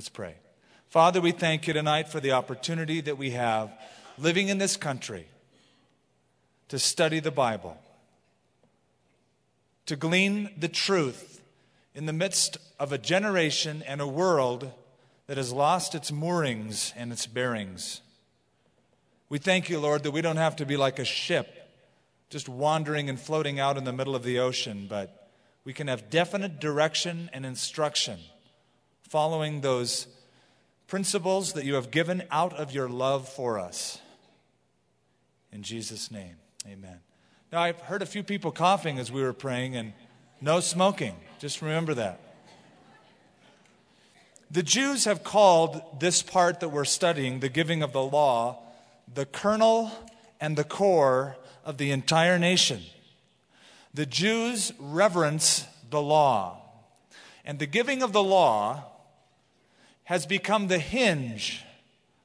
Let's pray. Father, we thank you tonight for the opportunity that we have living in this country to study the Bible, to glean the truth in the midst of a generation and a world that has lost its moorings and its bearings. We thank you, Lord, that we don't have to be like a ship just wandering and floating out in the middle of the ocean, but we can have definite direction and instruction following those principles that you have given out of your love for us. In Jesus' name, amen. Now, I've heard a few people coughing as we were praying, and no smoking. Just remember that. The Jews have called this part that we're studying, the giving of the law, the kernel and the core of the entire nation. The Jews reverence the law, and the giving of the law has become the hinge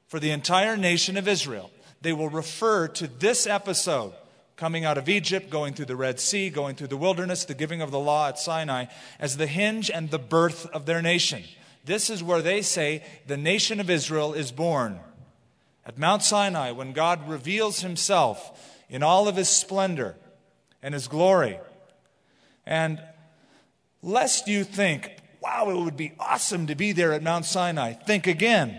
for the entire nation of Israel. They will refer to this episode coming out of Egypt, going through the Red Sea, going through the wilderness, the giving of the law at Sinai, as the hinge and the birth of their nation. This is where they say the nation of Israel is born. At Mount Sinai, when God reveals himself in all of his splendor and his glory. And lest you think, wow, it would be awesome to be there at Mount Sinai, think again.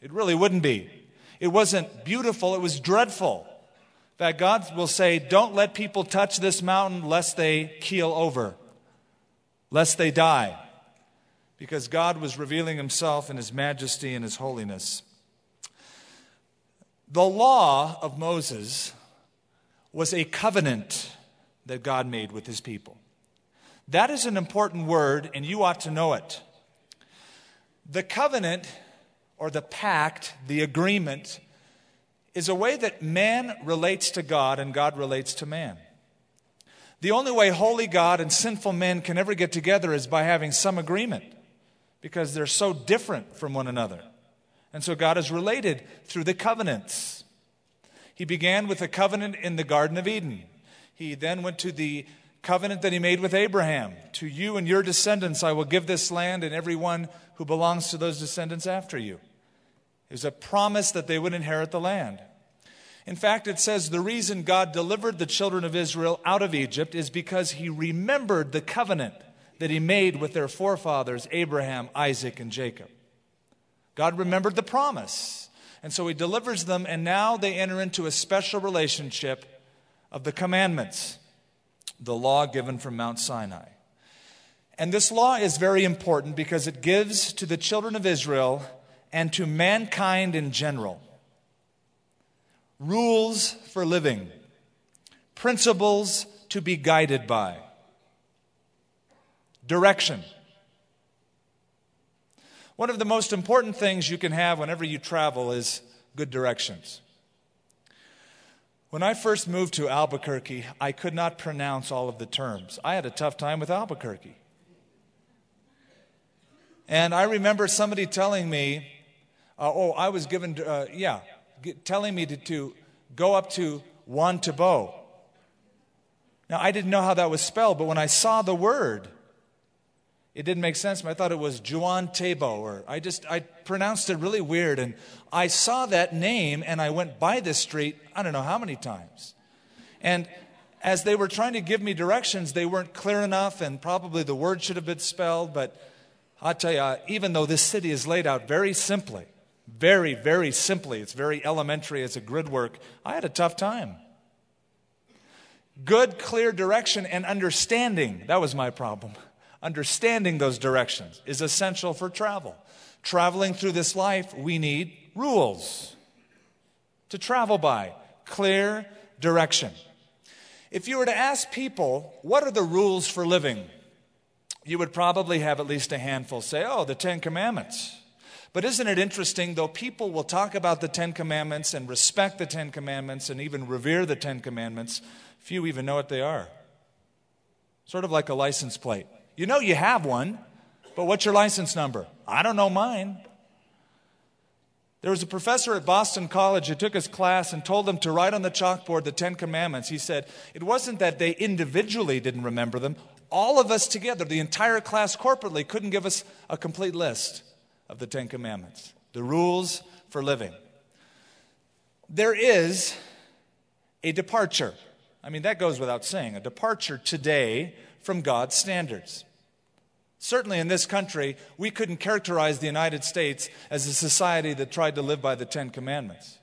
It really wouldn't be. It wasn't beautiful, it was dreadful. In fact, God will say, Don't let people touch this mountain lest they keel over, lest they die. Because God was revealing himself in his majesty and his holiness. The law of Moses was a covenant that God made with his people. That is an important word, and you ought to know it. The covenant, or the pact, the agreement, is a way that man relates to God and God relates to man. The only way holy God and sinful men can ever get together is by having some agreement because they're so different from one another. And so God is related through the covenants. He began with a covenant in the Garden of Eden. He then went to the covenant that he made with Abraham. To you and your descendants I will give this land and everyone who belongs to those descendants after you. It was a promise that they would inherit the land. In fact, it says the reason God delivered the children of Israel out of Egypt is because he remembered the covenant that he made with their forefathers, Abraham, Isaac, and Jacob. God remembered the promise. And so he delivers them, and now they enter into a special relationship of the commandments, the law given from Mount Sinai. And this law is very important because it gives to the children of Israel and to mankind in general rules for living, principles to be guided by, direction. One of the most important things you can have whenever you travel is good directions. When I first moved to Albuquerque, I could not pronounce all of the terms. I had a tough time with Albuquerque. And I remember somebody telling me, uh, oh, I was given, uh, yeah, telling me to, to, go up to Juan Tabo. Now, I didn't know how that was spelled, but when I saw the word, it didn't make sense. I thought it was Juan Tabo, or I just I pronounced it really weird. And I saw that name, and I went by this street. I don't know how many times. And as they were trying to give me directions, they weren't clear enough, and probably the word should have been spelled. But I'll tell you, even though this city is laid out very simply, very, very simply, it's very elementary as a grid work, I had a tough time. Good, clear direction and understanding, that was my problem understanding those directions is essential for travel. Traveling through this life, we need rules to travel by, clear direction. If you were to ask people, what are the rules for living? You would probably have at least a handful say, oh, the Ten Commandments. But isn't it interesting, though people will talk about the Ten Commandments and respect the Ten Commandments and even revere the Ten Commandments, few even know what they are. Sort of like a license plate. You know you have one, but what's your license number? I don't know mine. There was a professor at Boston College who took his class and told them to write on the chalkboard the Ten Commandments. He said it wasn't that they individually didn't remember them, all of us together, the entire class corporately, couldn't give us a complete list of the Ten Commandments, the rules for living. There is a departure. I mean, that goes without saying, a departure today from God's standards. Certainly in this country, we couldn't characterize the United States as a society that tried to live by the Ten Commandments.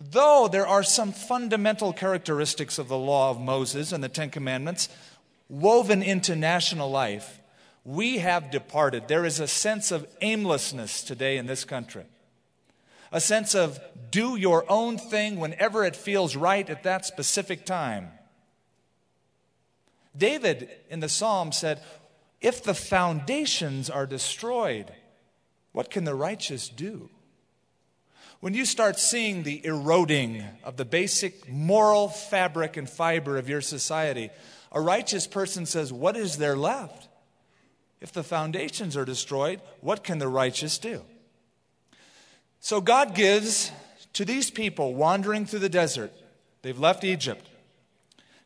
Though there are some fundamental characteristics of the law of Moses and the Ten Commandments woven into national life, we have departed. There is a sense of aimlessness today in this country. A sense of do your own thing whenever it feels right at that specific time. David in the psalm said, If the foundations are destroyed, what can the righteous do? When you start seeing the eroding of the basic moral fabric and fiber of your society, a righteous person says, What is there left? If the foundations are destroyed, what can the righteous do? So God gives to these people wandering through the desert, they've left Egypt,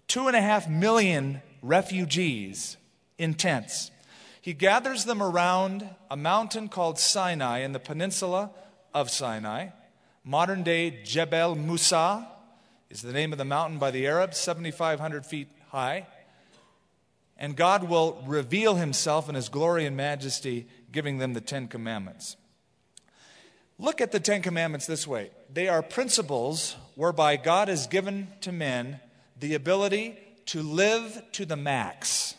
two and a half million refugees in tents. He gathers them around a mountain called Sinai in the peninsula of Sinai. Modern day Jebel Musa is the name of the mountain by the Arabs, 7,500 feet high. And God will reveal himself in his glory and majesty, giving them the Ten Commandments. Look at the Ten Commandments this way they are principles whereby God has given to men the ability to live to the max.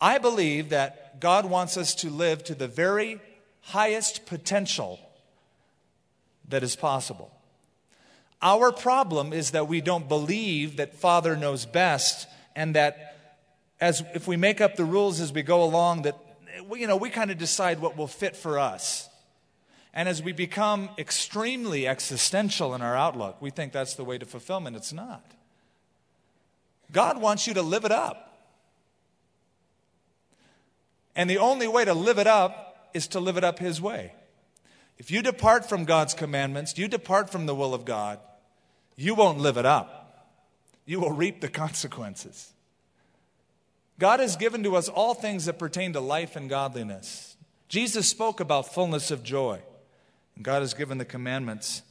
I believe that God wants us to live to the very highest potential that is possible. Our problem is that we don't believe that Father knows best and that as if we make up the rules as we go along that you know we kind of decide what will fit for us. And as we become extremely existential in our outlook, we think that's the way to fulfillment. It's not. God wants you to live it up. And the only way to live it up is to live it up His way. If you depart from God's commandments, you depart from the will of God, you won't live it up. You will reap the consequences. God has given to us all things that pertain to life and godliness. Jesus spoke about fullness of joy. And God has given the commandments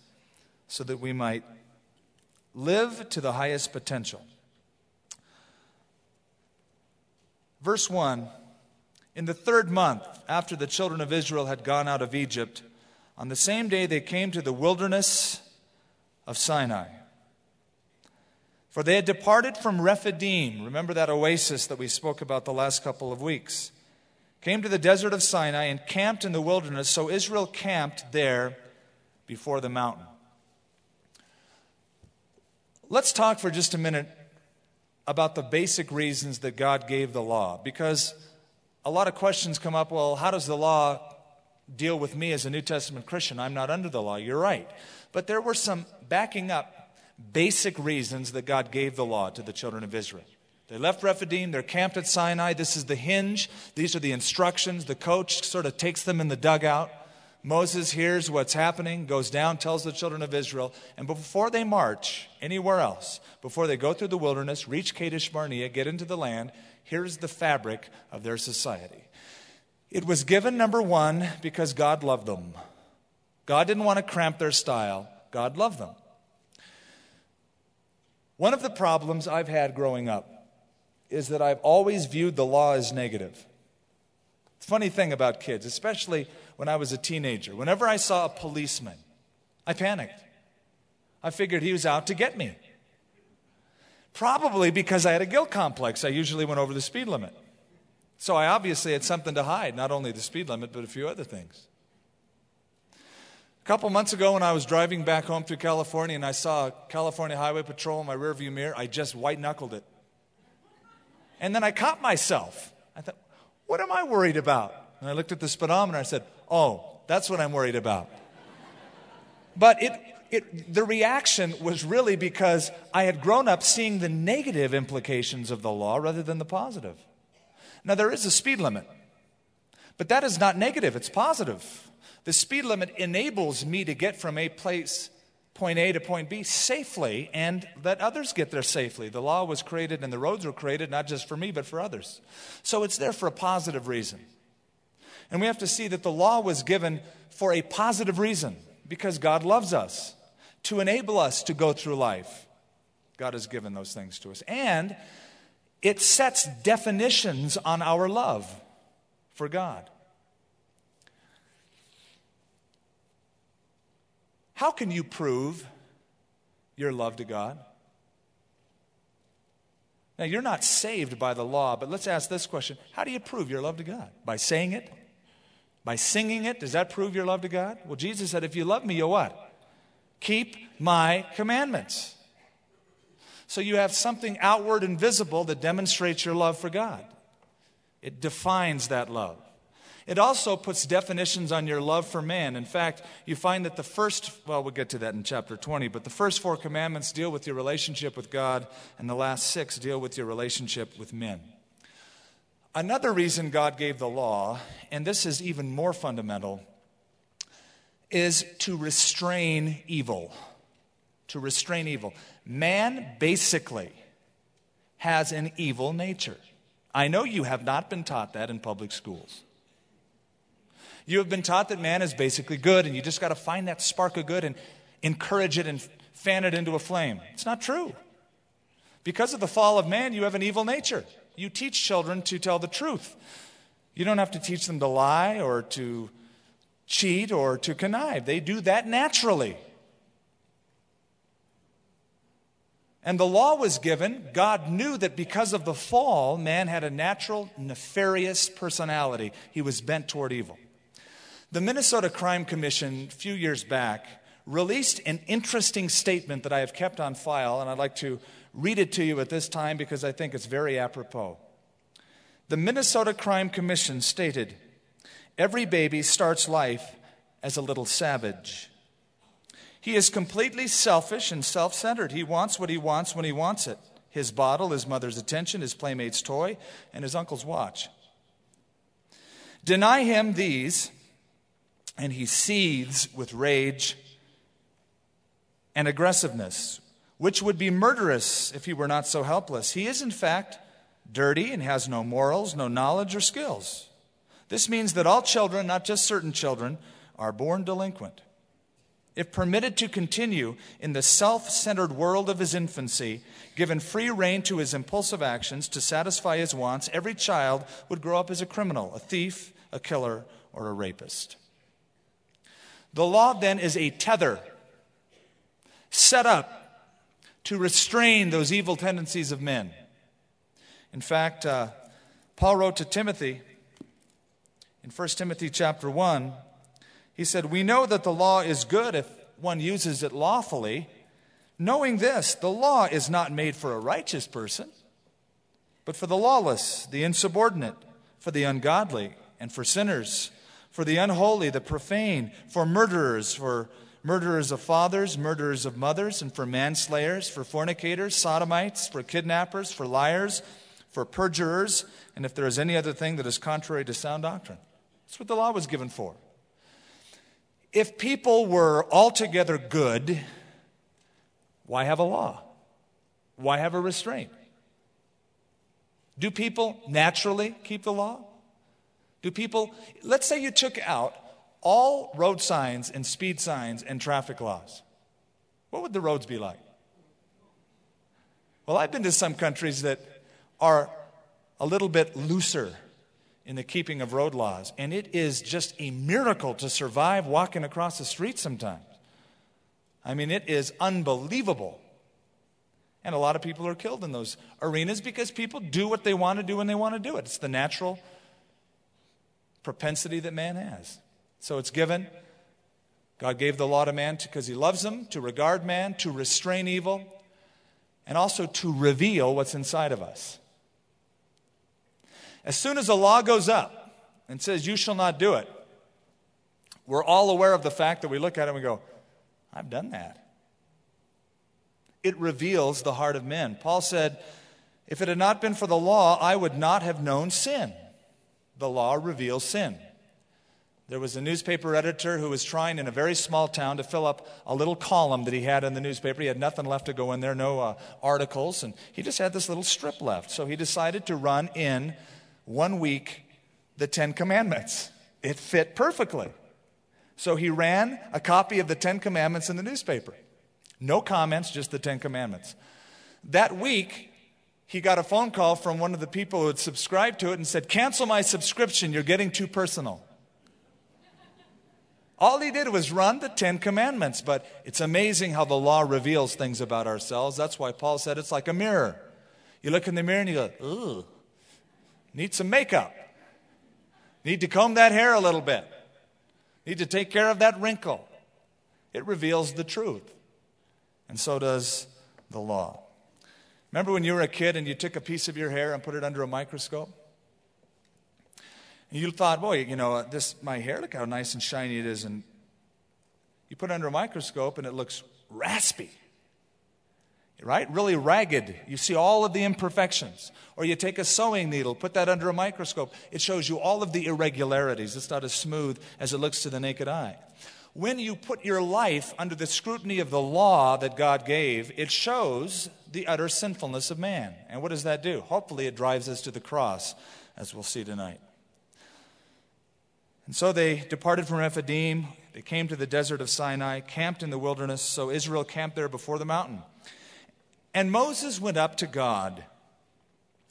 so that we might live to the highest potential. Verse 1 In the third month after the children of Israel had gone out of Egypt, on the same day, they came to the wilderness of Sinai. For they had departed from Rephidim. Remember that oasis that we spoke about the last couple of weeks. Came to the desert of Sinai and camped in the wilderness. So Israel camped there before the mountain. Let's talk for just a minute about the basic reasons that God gave the law. Because a lot of questions come up well, how does the law deal with me as a New Testament Christian. I'm not under the law. You're right. But there were some backing up basic reasons that God gave the law to the children of Israel. They left Rephidim, they're camped at Sinai. This is the hinge. These are the instructions. The coach sort of takes them in the dugout. Moses hears what's happening, goes down, tells the children of Israel, and before they march anywhere else, before they go through the wilderness, reach Kadesh Barnea, get into the land, here's the fabric of their society. It was given, number one, because God loved them. God didn't want to cramp their style, God loved them. One of the problems I've had growing up is that I've always viewed the law as negative. Funny thing about kids, especially when I was a teenager, whenever I saw a policeman, I panicked. I figured he was out to get me. Probably because I had a guilt complex. I usually went over the speed limit. So I obviously had something to hide, not only the speed limit, but a few other things. A couple months ago, when I was driving back home through California and I saw a California Highway Patrol in my rearview mirror, I just white knuckled it. And then I caught myself. I thought, what am I worried about? And I looked at the speedometer. I said, oh, that's what I'm worried about. But it, it, the reaction was really because I had grown up seeing the negative implications of the law rather than the positive. Now, there is a speed limit, but that is not negative, it's positive. The speed limit enables me to get from a place, point A to point B, safely and let others get there safely. The law was created and the roads were created not just for me, but for others. So it's there for a positive reason. And we have to see that the law was given for a positive reason because God loves us, to enable us to go through life. God has given those things to us. And it sets definitions on our love for God. How can you prove your love to God? Now, you're not saved by the law, but let's ask this question How do you prove your love to God? By saying it? By singing it? Does that prove your love to God? Well, Jesus said, If you love me, you'll what? Keep my commandments. So you have something outward and visible that demonstrates your love for God. It defines that love. It also puts definitions on your love for man. In fact, you find that the first, well, we'll get to that in chapter 20, but the first four commandments deal with your relationship with God, and the last six deal with your relationship with men. Another reason God gave the law, and this is even more fundamental, is to restrain evil. To restrain evil. Man basically has an evil nature. I know you have not been taught that in public schools. You have been taught that man is basically good, and you just got to find that spark of good and encourage it and fan it into a flame. It's not true. Because of the fall of man, you have an evil nature. You teach children to tell the truth. You don't have to teach them to lie or to cheat or to connive, they do that naturally. And the law was given. God knew that because of the fall, man had a natural, nefarious personality. He was bent toward evil. The Minnesota Crime Commission, a few years back, released an interesting statement that I have kept on file, and I'd like to read it to you at this time because I think it's very apropos. The Minnesota Crime Commission stated Every baby starts life as a little savage. He is completely selfish and self centered. He wants what he wants when he wants it his bottle, his mother's attention, his playmate's toy, and his uncle's watch. Deny him these, and he seethes with rage and aggressiveness, which would be murderous if he were not so helpless. He is, in fact, dirty and has no morals, no knowledge, or skills. This means that all children, not just certain children, are born delinquent. If permitted to continue in the self centered world of his infancy, given free rein to his impulsive actions to satisfy his wants, every child would grow up as a criminal, a thief, a killer, or a rapist. The law then is a tether set up to restrain those evil tendencies of men. In fact, uh, Paul wrote to Timothy in 1 Timothy chapter 1, he said, We know that the law is good if one uses it lawfully, knowing this, the law is not made for a righteous person, but for the lawless, the insubordinate, for the ungodly, and for sinners for the unholy, the profane, for murderers, for murderers of fathers, murderers of mothers, and for manslayers, for fornicators, sodomites, for kidnappers, for liars, for perjurers, and if there is any other thing that is contrary to sound doctrine. That's what the law was given for. If people were altogether good, why have a law? Why have a restraint? Do people naturally keep the law? Do people, let's say you took out all road signs and speed signs and traffic laws. What would the roads be like? Well, I've been to some countries that are a little bit looser in the keeping of road laws, and it is just a miracle to survive walking across the street sometimes. I mean, it is unbelievable. And a lot of people are killed in those arenas because people do what they want to do when they want to do it. It's the natural propensity that man has. So it's given. God gave the law to man because he loves him, to regard man, to restrain evil, and also to reveal what's inside of us. As soon as the law goes up and says, You shall not do it, we're all aware of the fact that we look at it and we go, I've done that. It reveals the heart of men. Paul said, If it had not been for the law, I would not have known sin the law reveals sin. There was a newspaper editor who was trying in a very small town to fill up a little column that he had in the newspaper. He had nothing left to go in there, no uh, articles, and he just had this little strip left. So he decided to run in one week the Ten Commandments. It fit perfectly. So he ran a copy of the Ten Commandments in the newspaper. No comments, just the Ten Commandments. That week, he got a phone call from one of the people who had subscribed to it and said, Cancel my subscription, you're getting too personal. All he did was run the Ten Commandments, but it's amazing how the law reveals things about ourselves. That's why Paul said it's like a mirror. You look in the mirror and you go, ooh, need some makeup. Need to comb that hair a little bit. Need to take care of that wrinkle. It reveals the truth. And so does the law. Remember when you were a kid and you took a piece of your hair and put it under a microscope? And you thought, boy, you know, uh, this my hair, look how nice and shiny it is. And you put it under a microscope and it looks raspy. Right? Really ragged. You see all of the imperfections. Or you take a sewing needle, put that under a microscope. It shows you all of the irregularities. It's not as smooth as it looks to the naked eye. When you put your life under the scrutiny of the law that God gave, it shows the utter sinfulness of man. And what does that do? Hopefully, it drives us to the cross, as we'll see tonight. And so they departed from Rephidim. They came to the desert of Sinai, camped in the wilderness. So Israel camped there before the mountain. And Moses went up to God.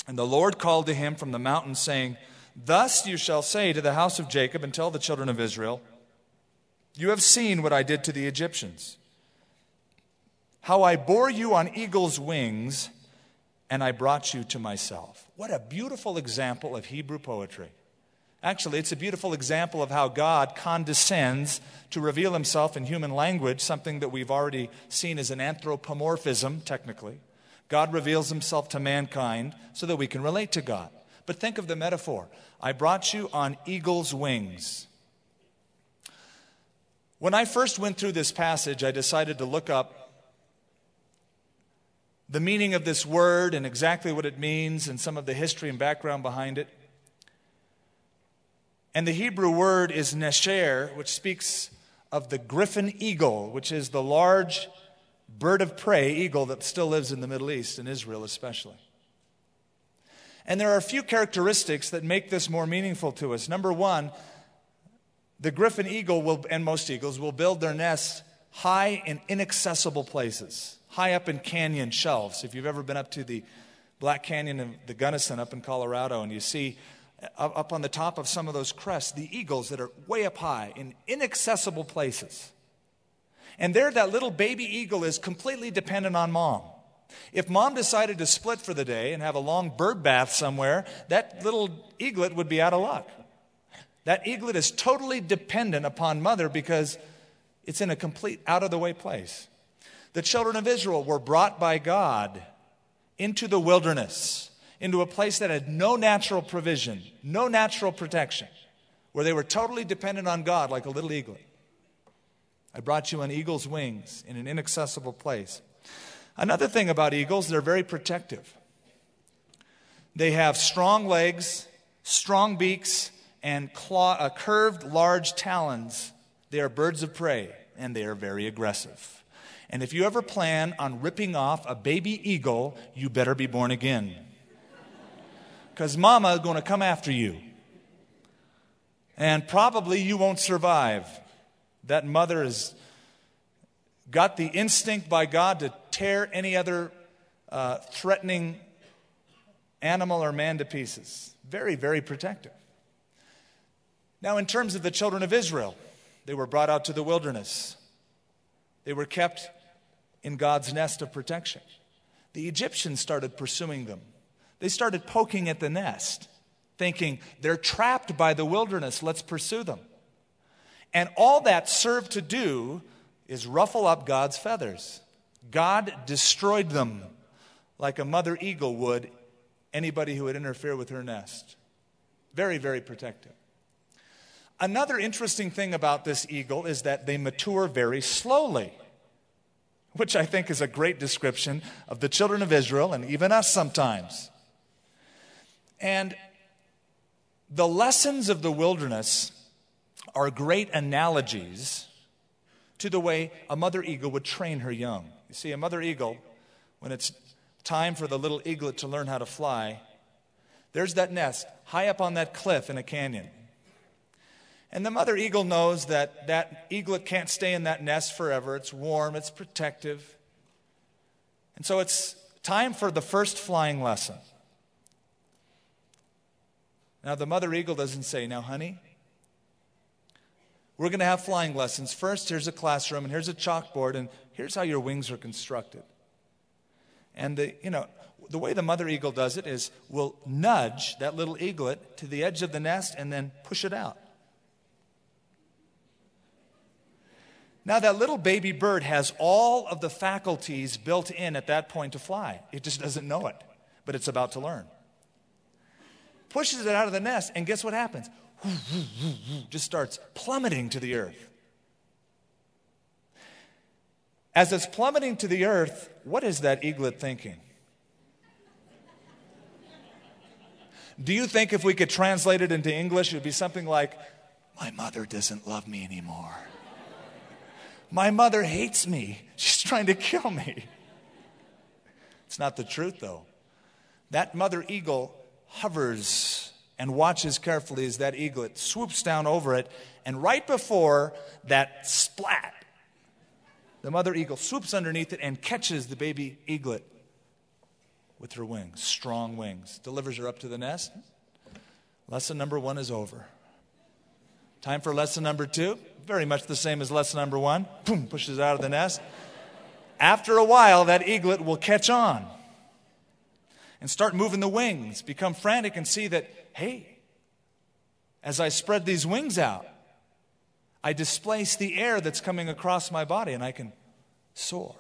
And the Lord called to him from the mountain, saying, Thus you shall say to the house of Jacob and tell the children of Israel, You have seen what I did to the Egyptians, how I bore you on eagle's wings, and I brought you to myself. What a beautiful example of Hebrew poetry. Actually, it's a beautiful example of how God condescends to reveal himself in human language, something that we've already seen as an anthropomorphism, technically. God reveals himself to mankind so that we can relate to God. But think of the metaphor I brought you on eagle's wings. When I first went through this passage, I decided to look up the meaning of this word and exactly what it means and some of the history and background behind it. And the Hebrew word is nesher, which speaks of the griffin eagle, which is the large bird of prey eagle that still lives in the Middle East, in Israel especially. And there are a few characteristics that make this more meaningful to us. Number one, the griffin eagle will, and most eagles will build their nests high in inaccessible places, high up in canyon shelves. If you've ever been up to the Black Canyon of the Gunnison up in Colorado and you see up on the top of some of those crests, the eagles that are way up high in inaccessible places. And there, that little baby eagle is completely dependent on mom. If mom decided to split for the day and have a long bird bath somewhere, that little eaglet would be out of luck. That eaglet is totally dependent upon mother because it's in a complete out of the way place. The children of Israel were brought by God into the wilderness into a place that had no natural provision, no natural protection, where they were totally dependent on God like a little eaglet. I brought you on eagle's wings in an inaccessible place. Another thing about eagles, they're very protective. They have strong legs, strong beaks, and claw, uh, curved large talons. They are birds of prey, and they are very aggressive. And if you ever plan on ripping off a baby eagle, you better be born again because mama is going to come after you. And probably you won't survive. That mother has got the instinct by God to tear any other uh, threatening animal or man to pieces. Very, very protective. Now, in terms of the children of Israel, they were brought out to the wilderness. They were kept in God's nest of protection. The Egyptians started pursuing them. They started poking at the nest, thinking, they're trapped by the wilderness, let's pursue them. And all that served to do is ruffle up God's feathers. God destroyed them like a mother eagle would anybody who would interfere with her nest. Very, very protective. Another interesting thing about this eagle is that they mature very slowly, which I think is a great description of the children of Israel and even us sometimes. And the lessons of the wilderness are great analogies to the way a mother eagle would train her young. You see, a mother eagle, when it's time for the little eaglet to learn how to fly, there's that nest high up on that cliff in a canyon. And the mother eagle knows that that eaglet can't stay in that nest forever. It's warm, it's protective. And so it's time for the first flying lesson. Now, the mother eagle doesn't say, Now, honey, we're going to have flying lessons. First, here's a classroom, and here's a chalkboard, and here's how your wings are constructed. And the, you know, the way the mother eagle does it is we'll nudge that little eaglet to the edge of the nest and then push it out. Now, that little baby bird has all of the faculties built in at that point to fly. It just doesn't know it, but it's about to learn. Pushes it out of the nest, and guess what happens? Just starts plummeting to the earth. As it's plummeting to the earth, what is that eaglet thinking? Do you think if we could translate it into English, it would be something like, My mother doesn't love me anymore. My mother hates me. She's trying to kill me. It's not the truth, though. That mother eagle hovers and watches carefully as that eaglet swoops down over it. And right before that splat, the mother eagle swoops underneath it and catches the baby eaglet with her wings, strong wings, delivers her up to the nest. Lesson number one is over. Time for lesson number two. Very much the same as lesson number one. Boom, pushes out of the nest. After a while, that eaglet will catch on and start moving the wings, become frantic, and see that, hey, as I spread these wings out, I displace the air that's coming across my body and I can soar.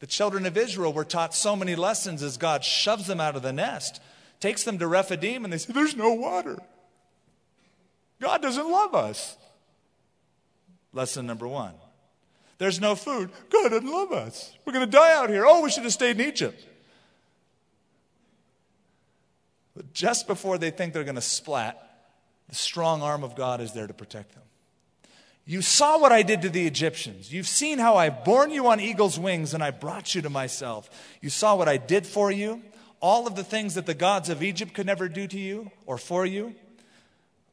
The children of Israel were taught so many lessons as God shoves them out of the nest, takes them to Rephidim, and they say, There's no water. God doesn't love us. Lesson number one. There's no food. God doesn't love us. We're going to die out here. Oh, we should have stayed in Egypt. But just before they think they're going to splat, the strong arm of God is there to protect them. You saw what I did to the Egyptians. You've seen how I've borne you on eagle's wings and I brought you to myself. You saw what I did for you, all of the things that the gods of Egypt could never do to you or for you.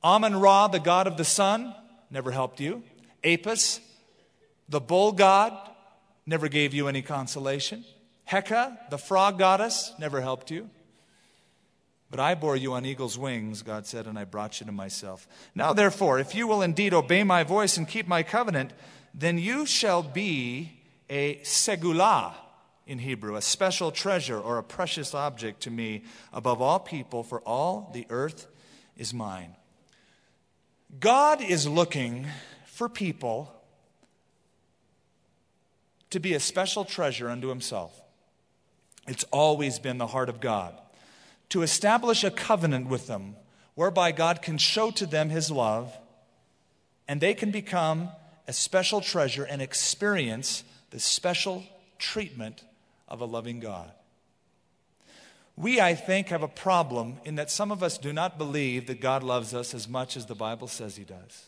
Amun Ra, the god of the sun, never helped you. Apis, the bull god, never gave you any consolation. Heka, the frog goddess, never helped you. But I bore you on eagle's wings, God said, and I brought you to myself. Now, therefore, if you will indeed obey my voice and keep my covenant, then you shall be a segulah in Hebrew, a special treasure or a precious object to me above all people, for all the earth is mine. God is looking for people to be a special treasure unto himself. It's always been the heart of God to establish a covenant with them whereby God can show to them his love and they can become a special treasure and experience the special treatment of a loving God. We, I think, have a problem in that some of us do not believe that God loves us as much as the Bible says He does.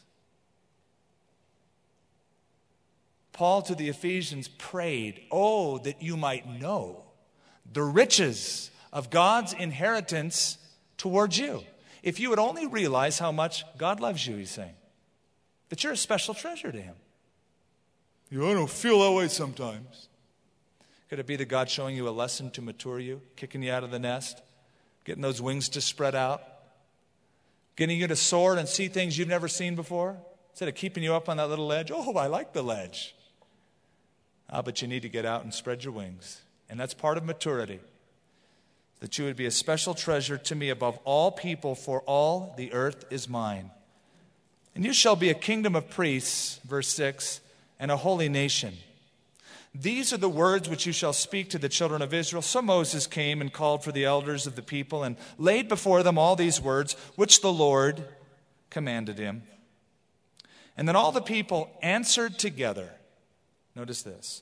Paul to the Ephesians prayed, Oh, that you might know the riches of God's inheritance towards you. If you would only realize how much God loves you, he's saying, that you're a special treasure to Him. You know, I don't feel that way sometimes. Could it be that God's showing you a lesson to mature you, kicking you out of the nest, getting those wings to spread out, getting you to soar and see things you've never seen before? Instead of keeping you up on that little ledge, oh, I like the ledge. Ah, but you need to get out and spread your wings. And that's part of maturity. That you would be a special treasure to me above all people, for all the earth is mine. And you shall be a kingdom of priests, verse 6, and a holy nation. These are the words which you shall speak to the children of Israel. So Moses came and called for the elders of the people and laid before them all these words which the Lord commanded him. And then all the people answered together, notice this,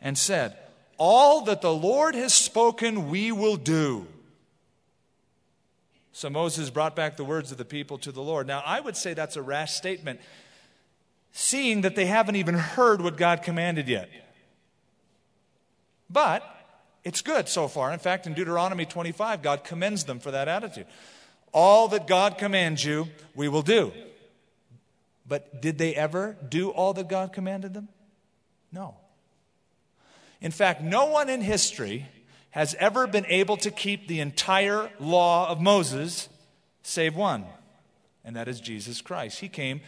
and said, All that the Lord has spoken, we will do. So Moses brought back the words of the people to the Lord. Now, I would say that's a rash statement, seeing that they haven't even heard what God commanded yet. But it's good so far. In fact, in Deuteronomy 25, God commends them for that attitude. All that God commands you, we will do. But did they ever do all that God commanded them? No. In fact, no one in history has ever been able to keep the entire law of Moses save one, and that is Jesus Christ. He came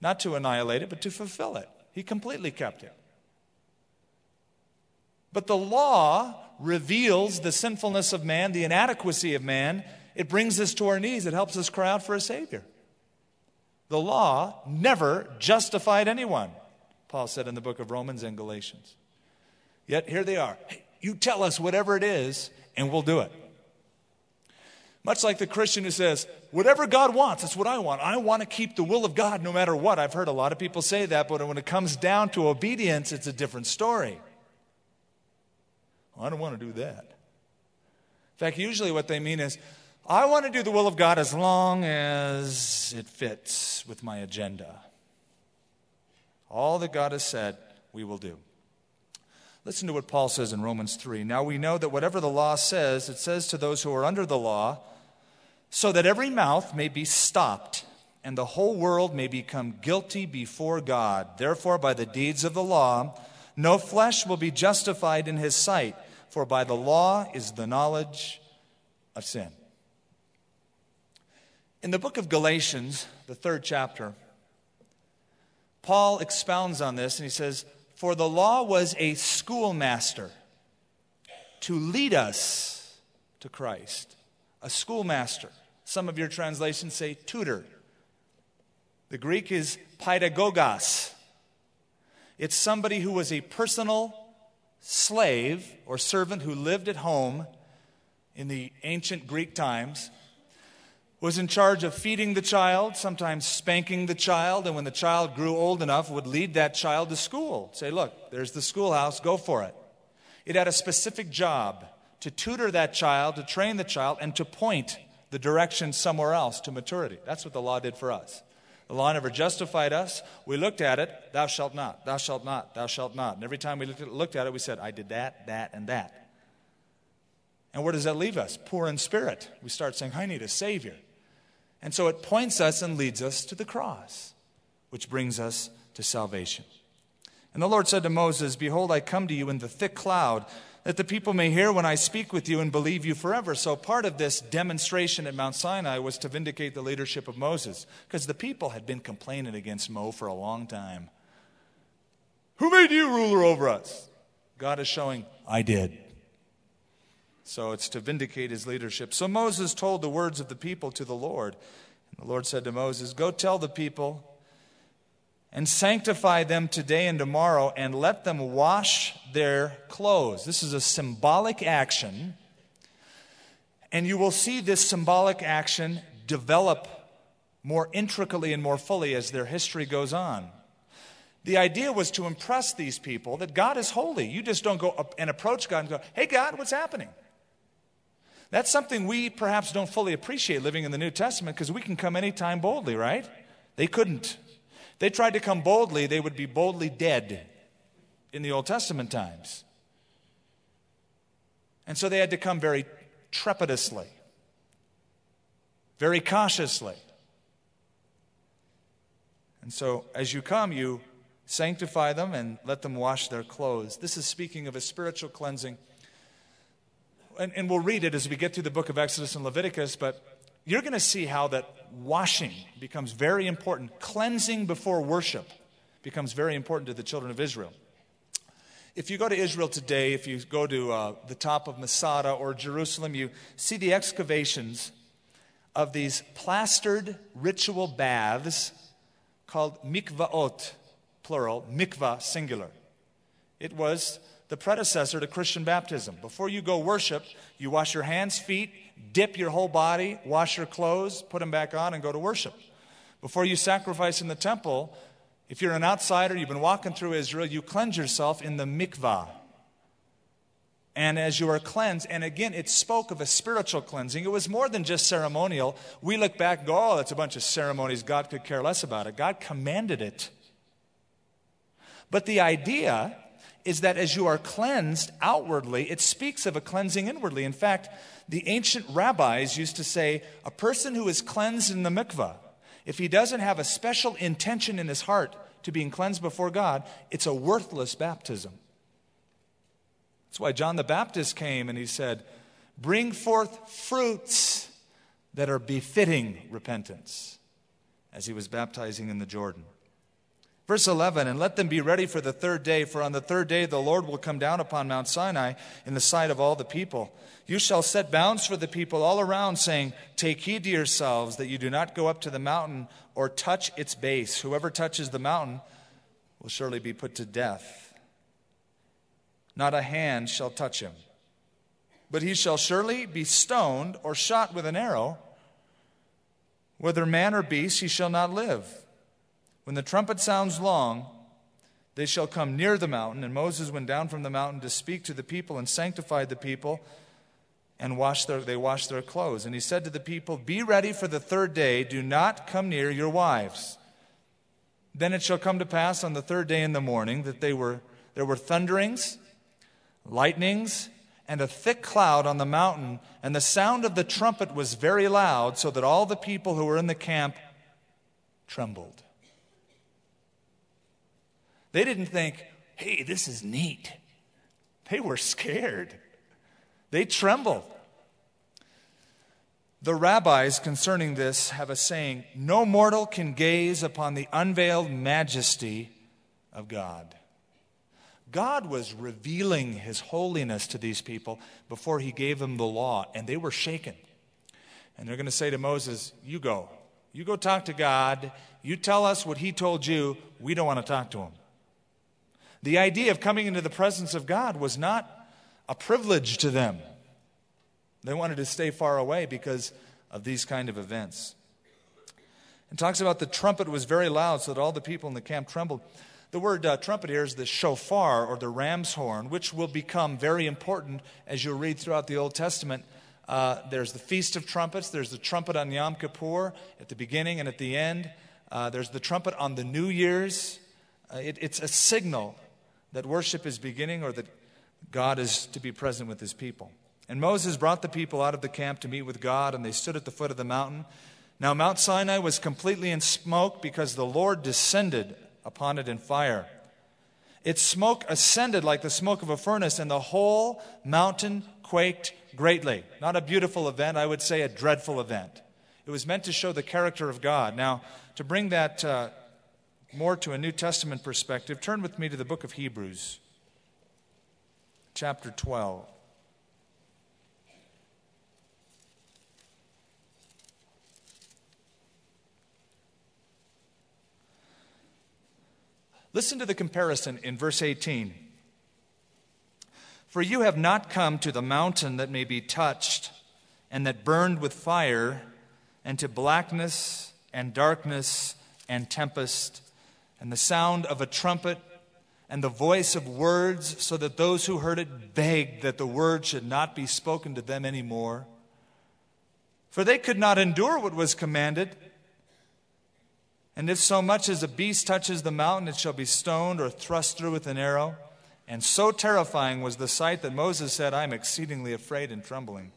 not to annihilate it, but to fulfill it. He completely kept it. But the law reveals the sinfulness of man, the inadequacy of man. It brings us to our knees. It helps us cry out for a Savior. The law never justified anyone, Paul said in the book of Romans and Galatians. Yet here they are. Hey, you tell us whatever it is, and we'll do it. Much like the Christian who says, whatever God wants, that's what I want. I want to keep the will of God no matter what. I've heard a lot of people say that, but when it comes down to obedience, it's a different story. Well, I don't want to do that. In fact, usually what they mean is, I want to do the will of God as long as it fits with my agenda. All that God has said, we will do. Listen to what Paul says in Romans 3. Now we know that whatever the law says, it says to those who are under the law, so that every mouth may be stopped and the whole world may become guilty before God. Therefore, by the deeds of the law, no flesh will be justified in his sight, for by the law is the knowledge of sin. In the book of Galatians, the third chapter, Paul expounds on this and he says, For the law was a schoolmaster to lead us to Christ. A schoolmaster. Some of your translations say tutor. The Greek is pedagogos. It's somebody who was a personal slave or servant who lived at home in the ancient Greek times, was in charge of feeding the child, sometimes spanking the child, and when the child grew old enough, would lead that child to school. Say, look, there's the schoolhouse, go for it. It had a specific job to tutor that child, to train the child, and to point the direction somewhere else to maturity. That's what the law did for us. The law never justified us. We looked at it, thou shalt not, thou shalt not, thou shalt not. And every time we looked at, it, we said, I did that, that, and that. And where does that leave us? Poor in spirit. We start saying, I need a Savior. And so it points us and leads us to the cross, which brings us to salvation. And the Lord said to Moses, Behold, I come to you in the thick cloud that the people may hear when I speak with you and believe you forever. So, part of this demonstration at Mount Sinai was to vindicate the leadership of Moses, because the people had been complaining against Mo for a long time. Who made you ruler over us? God is showing, I did. So, it's to vindicate his leadership. So, Moses told the words of the people to the Lord. And the Lord said to Moses, Go tell the people and sanctify them today and tomorrow, and let them wash their clothes. This is a symbolic action, and you will see this symbolic action develop more intricately and more fully as their history goes on. The idea was to impress these people that God is holy. You just don't go and approach God and go, Hey, God, what's happening? That's something we perhaps don't fully appreciate living in the New Testament because we can come anytime boldly, right? They couldn't. They tried to come boldly, they would be boldly dead in the Old Testament times. And so they had to come very trepidously, very cautiously. And so as you come, you sanctify them and let them wash their clothes. This is speaking of a spiritual cleansing. And, and we'll read it as we get through the book of Exodus and Leviticus, but you're going to see how that washing becomes very important. Cleansing before worship becomes very important to the children of Israel. If you go to Israel today, if you go to uh, the top of Masada or Jerusalem, you see the excavations of these plastered ritual baths called mikvaot, plural, mikvah, singular. It was the predecessor to Christian baptism. Before you go worship, you wash your hands, feet, dip your whole body, wash your clothes, put them back on, and go to worship. Before you sacrifice in the temple, if you're an outsider, you've been walking through Israel, you cleanse yourself in the mikvah. And as you are cleansed, and again, it spoke of a spiritual cleansing. It was more than just ceremonial. We look back go, oh, that's a bunch of ceremonies. God could care less about it. God commanded it. But the idea is that as you are cleansed outwardly, it speaks of a cleansing inwardly. In fact, the ancient rabbis used to say a person who is cleansed in the mikvah, if he doesn't have a special intention in his heart to being cleansed before God, it's a worthless baptism. That's why John the Baptist came and he said, Bring forth fruits that are befitting repentance, as he was baptizing in the Jordan. Verse 11, and let them be ready for the third day, for on the third day the Lord will come down upon Mount Sinai in the sight of all the people. You shall set bounds for the people all around, saying, Take heed to yourselves that you do not go up to the mountain or touch its base. Whoever touches the mountain will surely be put to death. Not a hand shall touch him, but he shall surely be stoned or shot with an arrow. Whether man or beast, he shall not live. When the trumpet sounds long, they shall come near the mountain. And Moses went down from the mountain to speak to the people and sanctified the people, and washed their, they washed their clothes. And he said to the people, Be ready for the third day, do not come near your wives. Then it shall come to pass on the third day in the morning that they were, there were thunderings, lightnings, and a thick cloud on the mountain, and the sound of the trumpet was very loud, so that all the people who were in the camp trembled. They didn't think, hey, this is neat. They were scared, they trembled. The rabbis concerning this have a saying no mortal can gaze upon the unveiled majesty of God. God was revealing his holiness to these people before he gave them the law, and they were shaken. And they're going to say to Moses, You go. You go talk to God. You tell us what he told you. We don't want to talk to him. The idea of coming into the presence of God was not a privilege to them. They wanted to stay far away because of these kind of events. It talks about the trumpet was very loud so that all the people in the camp trembled. The word uh, trumpet here is the shofar or the ram's horn, which will become very important as you read throughout the Old Testament. Uh, there's the Feast of Trumpets, there's the trumpet on Yom Kippur at the beginning and at the end, uh, there's the trumpet on the New Year's. Uh, it, it's a signal that worship is beginning or that God is to be present with his people. And Moses brought the people out of the camp to meet with God, and they stood at the foot of the mountain. Now, Mount Sinai was completely in smoke because the Lord descended upon it in fire. Its smoke ascended like the smoke of a furnace, and the whole mountain quaked greatly. Not a beautiful event, I would say a dreadful event. It was meant to show the character of God. Now, to bring that uh, more to a New Testament perspective, turn with me to the book of Hebrews, chapter 12. Listen to the comparison in verse 18. For you have not come to the mountain that may be touched and that burned with fire, and to blackness and darkness and tempest and the sound of a trumpet and the voice of words, so that those who heard it begged that the word should not be spoken to them anymore. For they could not endure what was commanded. And if so much as a beast touches the mountain, it shall be stoned or thrust through with an arrow. And so terrifying was the sight that Moses said, I am exceedingly afraid and trembling.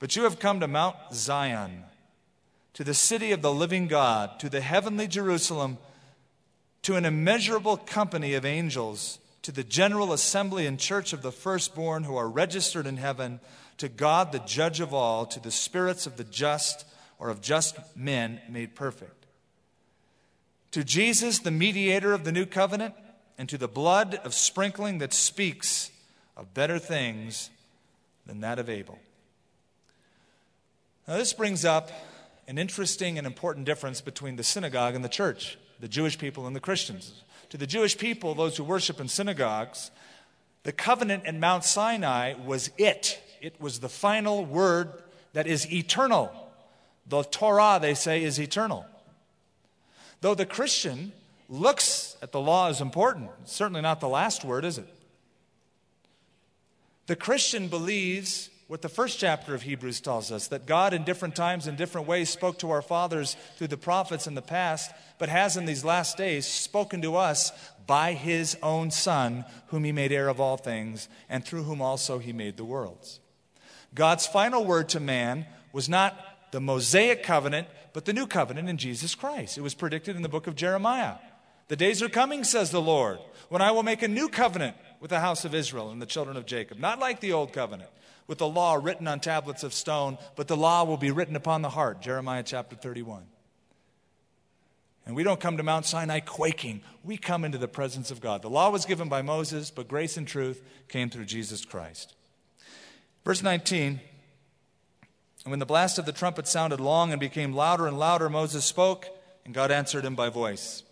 But you have come to Mount Zion, to the city of the living God, to the heavenly Jerusalem to an immeasurable company of angels, to the general assembly and church of the firstborn who are registered in heaven, to God, the judge of all, to the spirits of the just or of just men made perfect. To Jesus, the mediator of the new covenant, and to the blood of sprinkling that speaks of better things than that of Abel. Now, this brings up an interesting and important difference between the synagogue and the church the Jewish people and the Christians. To the Jewish people, those who worship in synagogues, the covenant at Mount Sinai was it. It was the final word that is eternal. The Torah, they say, is eternal. Though the Christian looks at the law as important, certainly not the last word, is it? The Christian believes what the first chapter of Hebrews tells us that God, in different times and different ways, spoke to our fathers through the prophets in the past, but has in these last days spoken to us by his own Son, whom he made heir of all things, and through whom also he made the worlds. God's final word to man was not the Mosaic covenant, but the new covenant in Jesus Christ. It was predicted in the book of Jeremiah. The days are coming, says the Lord, when I will make a new covenant with the house of Israel and the children of Jacob, not like the old covenant with the law written on tablets of stone, but the law will be written upon the heart. Jeremiah chapter 31. And we don't come to Mount Sinai quaking. We come into the presence of God. The law was given by Moses, but grace and truth came through Jesus Christ. Verse 19 And when the blast of the trumpet sounded long and became louder and louder, Moses spoke, and God answered him by voice.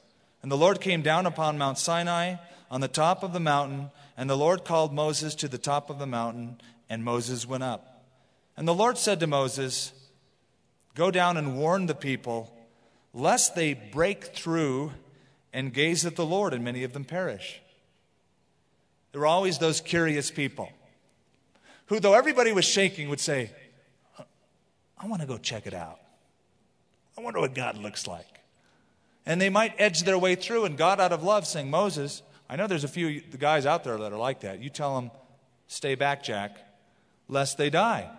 And the Lord came down upon Mount Sinai on the top of the mountain, and the Lord called Moses to the top of the mountain, and Moses went up. And the Lord said to Moses, Go down and warn the people, lest they break through and gaze at the Lord, and many of them perish. There were always those curious people who, though everybody was shaking, would say, I want to go check it out. I wonder what God looks like. And they might edge their way through, and God, out of love, saying, Moses, I know there's a few guys out there that are like that. You tell them, stay back, Jack lest they die.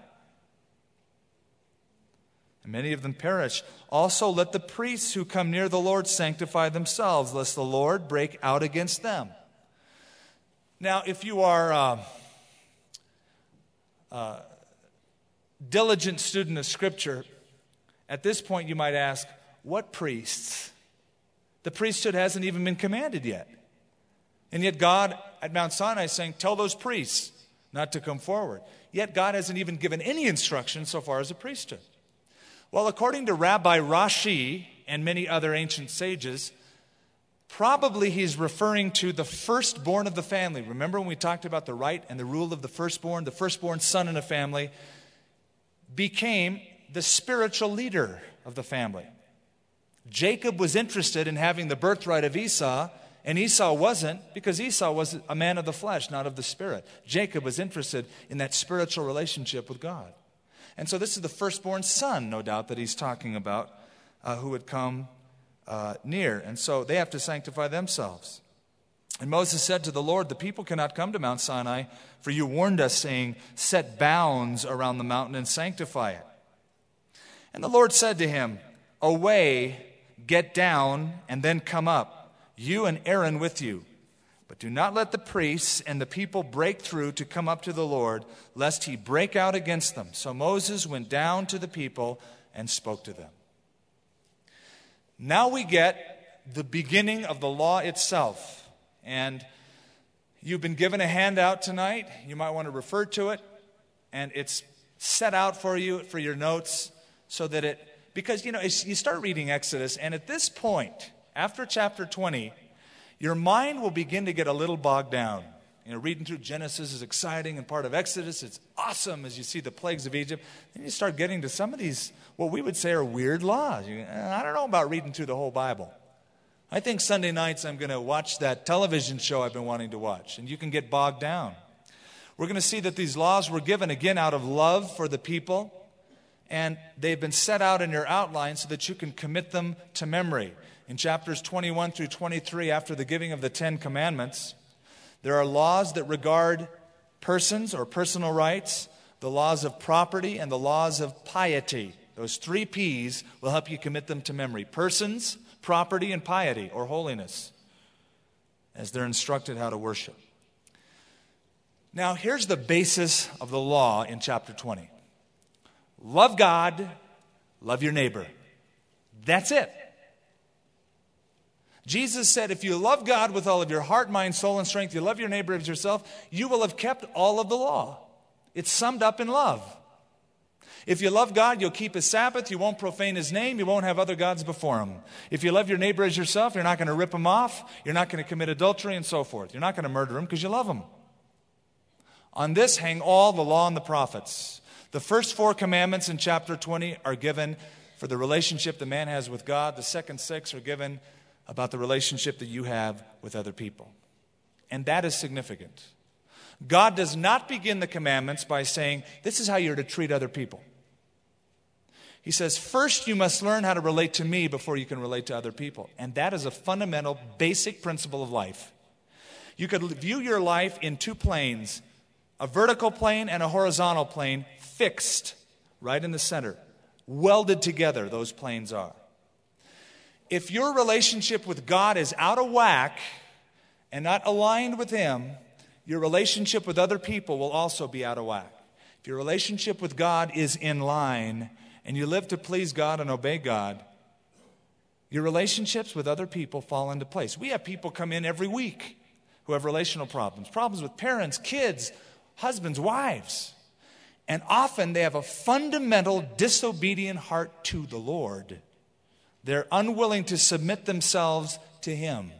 And many of them perish. Also, let the priests who come near the Lord sanctify themselves, lest the Lord break out against them. Now, if you are a, uh, a diligent student of Scripture, at this point you might ask, what priests? The priesthood hasn't even been commanded yet. And yet, God at Mount Sinai is saying, Tell those priests not to come forward. Yet God hasn't even given any instruction so far as a priesthood. Well, according to Rabbi Rashi and many other ancient sages, probably he's referring to the firstborn of the family. Remember when we talked about the right and the rule of the firstborn? The firstborn son in a family became the spiritual leader of the family. Jacob was interested in having the birthright of Esau, and Esau wasn't because Esau was a man of the flesh, not of the spirit. Jacob was interested in that spiritual relationship with God. And so this is the firstborn son, no doubt, that he's talking about, uh, who would come uh, near. And so they have to sanctify themselves. And Moses said to the Lord, The people cannot come to Mount Sinai, for you warned us, saying, Set bounds around the mountain and sanctify it. And the Lord said to him, Away, get down, and then come up you and Aaron with you. But do not let the priests and the people break through to come up to the Lord, lest he break out against them. So Moses went down to the people and spoke to them. Now we get the beginning of the law itself. And you've been given a handout tonight. You might want to refer to it. And it's set out for you for your notes so that it, because, you know, you start reading Exodus, and at this point, after chapter 20, your mind will begin to get a little bogged down. You know, reading through Genesis is exciting and part of Exodus. It's awesome as you see the plagues of Egypt. Then you start getting to some of these, what we would say are weird laws. You, eh, I don't know about reading through the whole Bible. I think Sunday nights I'm going to watch that television show I've been wanting to watch, and you can get bogged down. We're going to see that these laws were given again out of love for the people, and they've been set out in your outline so that you can commit them to memory in chapters 21 through 23, after the giving of the Ten Commandments, there are laws that regard persons or personal rights, the laws of property, and the laws of piety. Those three P's will help you commit them to memory persons, property, and piety or holiness, as they're instructed how to worship. Now, here's the basis of the law in chapter 20 love God, love your neighbor. That's it. Jesus said, if you love God with all of your heart, mind, soul, and strength, you love your neighbor as yourself, you will have kept all of the law. It's summed up in love. If you love God, you'll keep his Sabbath, you won't profane his name, you won't have other gods before him. If you love your neighbor as yourself, you're not going to rip him off, you're not going to commit adultery, and so forth. You're not going to murder him because you love him. On this hang all the law and the prophets. The first four commandments in chapter 20 are given for the relationship the man has with God, the second six are given about the relationship that you have with other people. And that is significant. God does not begin the commandments by saying, This is how you're to treat other people. He says, First, you must learn how to relate to me before you can relate to other people. And that is a fundamental, basic principle of life. You could view your life in two planes a vertical plane and a horizontal plane, fixed right in the center. Welded together, those planes are. If your relationship with God is out of whack and not aligned with Him, your relationship with other people will also be out of whack. If your relationship with God is in line and you live to please God and obey God, your relationships with other people fall into place. We have people come in every week who have relational problems, problems with parents, kids, husbands, wives. And often they have a fundamental disobedient heart to the Lord. They're unwilling to submit themselves to Him.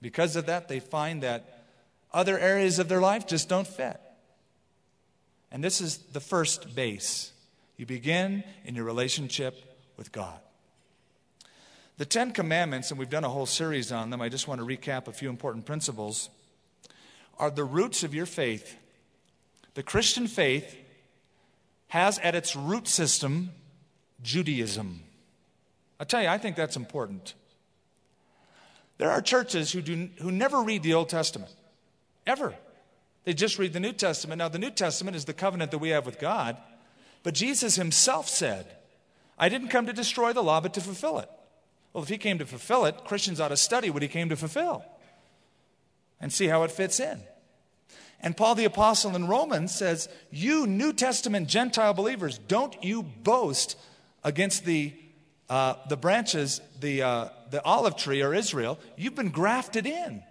Because of that, they find that other areas of their life just don't fit. And this is the first base. You begin in your relationship with God. The Ten Commandments, and we've done a whole series on them, I just want to recap a few important principles, are the roots of your faith. The Christian faith has at its root system Judaism. I tell you, I think that's important. There are churches who, do, who never read the Old Testament, ever. They just read the New Testament. Now, the New Testament is the covenant that we have with God, but Jesus himself said, I didn't come to destroy the law, but to fulfill it. Well, if he came to fulfill it, Christians ought to study what he came to fulfill and see how it fits in. And Paul the Apostle in Romans says, You New Testament Gentile believers, don't you boast against the, uh, the branches, the, uh, the olive tree or Israel. You've been grafted in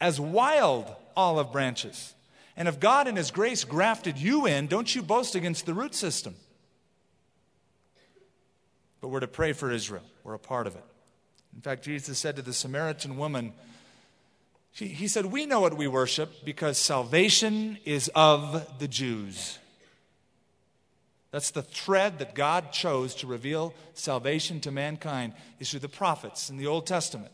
as wild olive branches. And if God in His grace grafted you in, don't you boast against the root system. But we're to pray for Israel. We're a part of it. In fact, Jesus said to the Samaritan woman, he, he said, We know what we worship because salvation is of the Jews. That's the thread that God chose to reveal salvation to mankind is through the prophets in the Old Testament.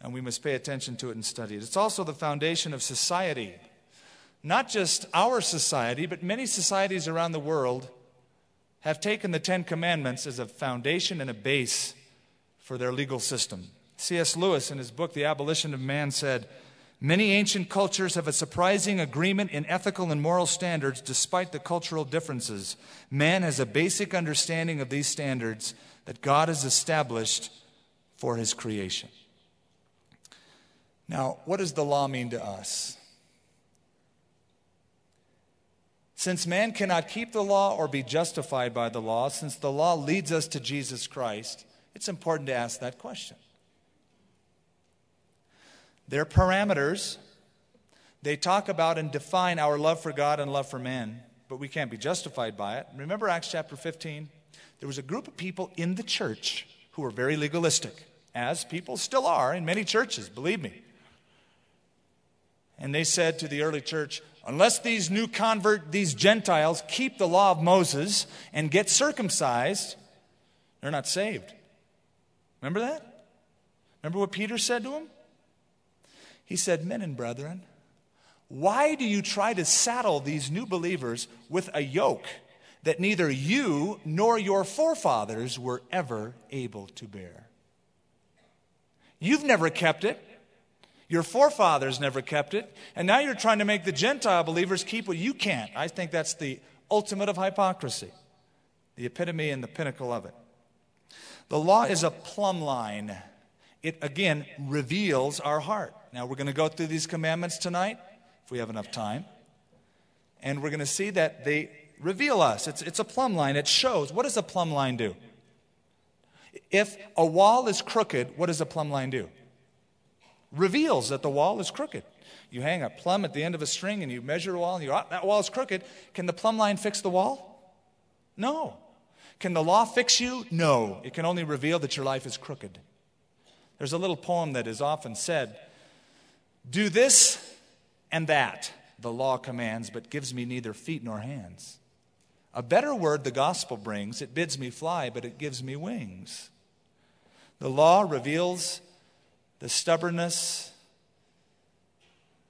And we must pay attention to it and study it. It's also the foundation of society. Not just our society, but many societies around the world have taken the Ten Commandments as a foundation and a base for their legal system. C.S. Lewis, in his book, The Abolition of Man, said, Many ancient cultures have a surprising agreement in ethical and moral standards despite the cultural differences. Man has a basic understanding of these standards that God has established for his creation. Now, what does the law mean to us? Since man cannot keep the law or be justified by the law, since the law leads us to Jesus Christ, it's important to ask that question. Their parameters, they talk about and define our love for God and love for man, but we can't be justified by it. Remember Acts chapter 15? There was a group of people in the church who were very legalistic, as people still are in many churches, believe me. And they said to the early church, unless these new convert, these Gentiles keep the law of Moses and get circumcised, they're not saved. Remember that? Remember what Peter said to him? He said, Men and brethren, why do you try to saddle these new believers with a yoke that neither you nor your forefathers were ever able to bear? You've never kept it. Your forefathers never kept it, and now you're trying to make the Gentile believers keep what you can't. I think that's the ultimate of hypocrisy, the epitome and the pinnacle of it. The law is a plumb line. It, again, reveals our heart. Now, we're going to go through these commandments tonight, if we have enough time. And we're going to see that they reveal us. It's, it's a plumb line. It shows. What does a plumb line do? If a wall is crooked, what does a plumb line do? reveals that the wall is crooked. You hang a plumb at the end of a string and you measure a wall and you, oh, that wall is crooked. Can the plumb line fix the wall? No. Can the law fix you? No. It can only reveal that your life is crooked. There's a little poem that is often said Do this and that, the law commands, but gives me neither feet nor hands. A better word the gospel brings. It bids me fly, but it gives me wings. The law reveals the stubbornness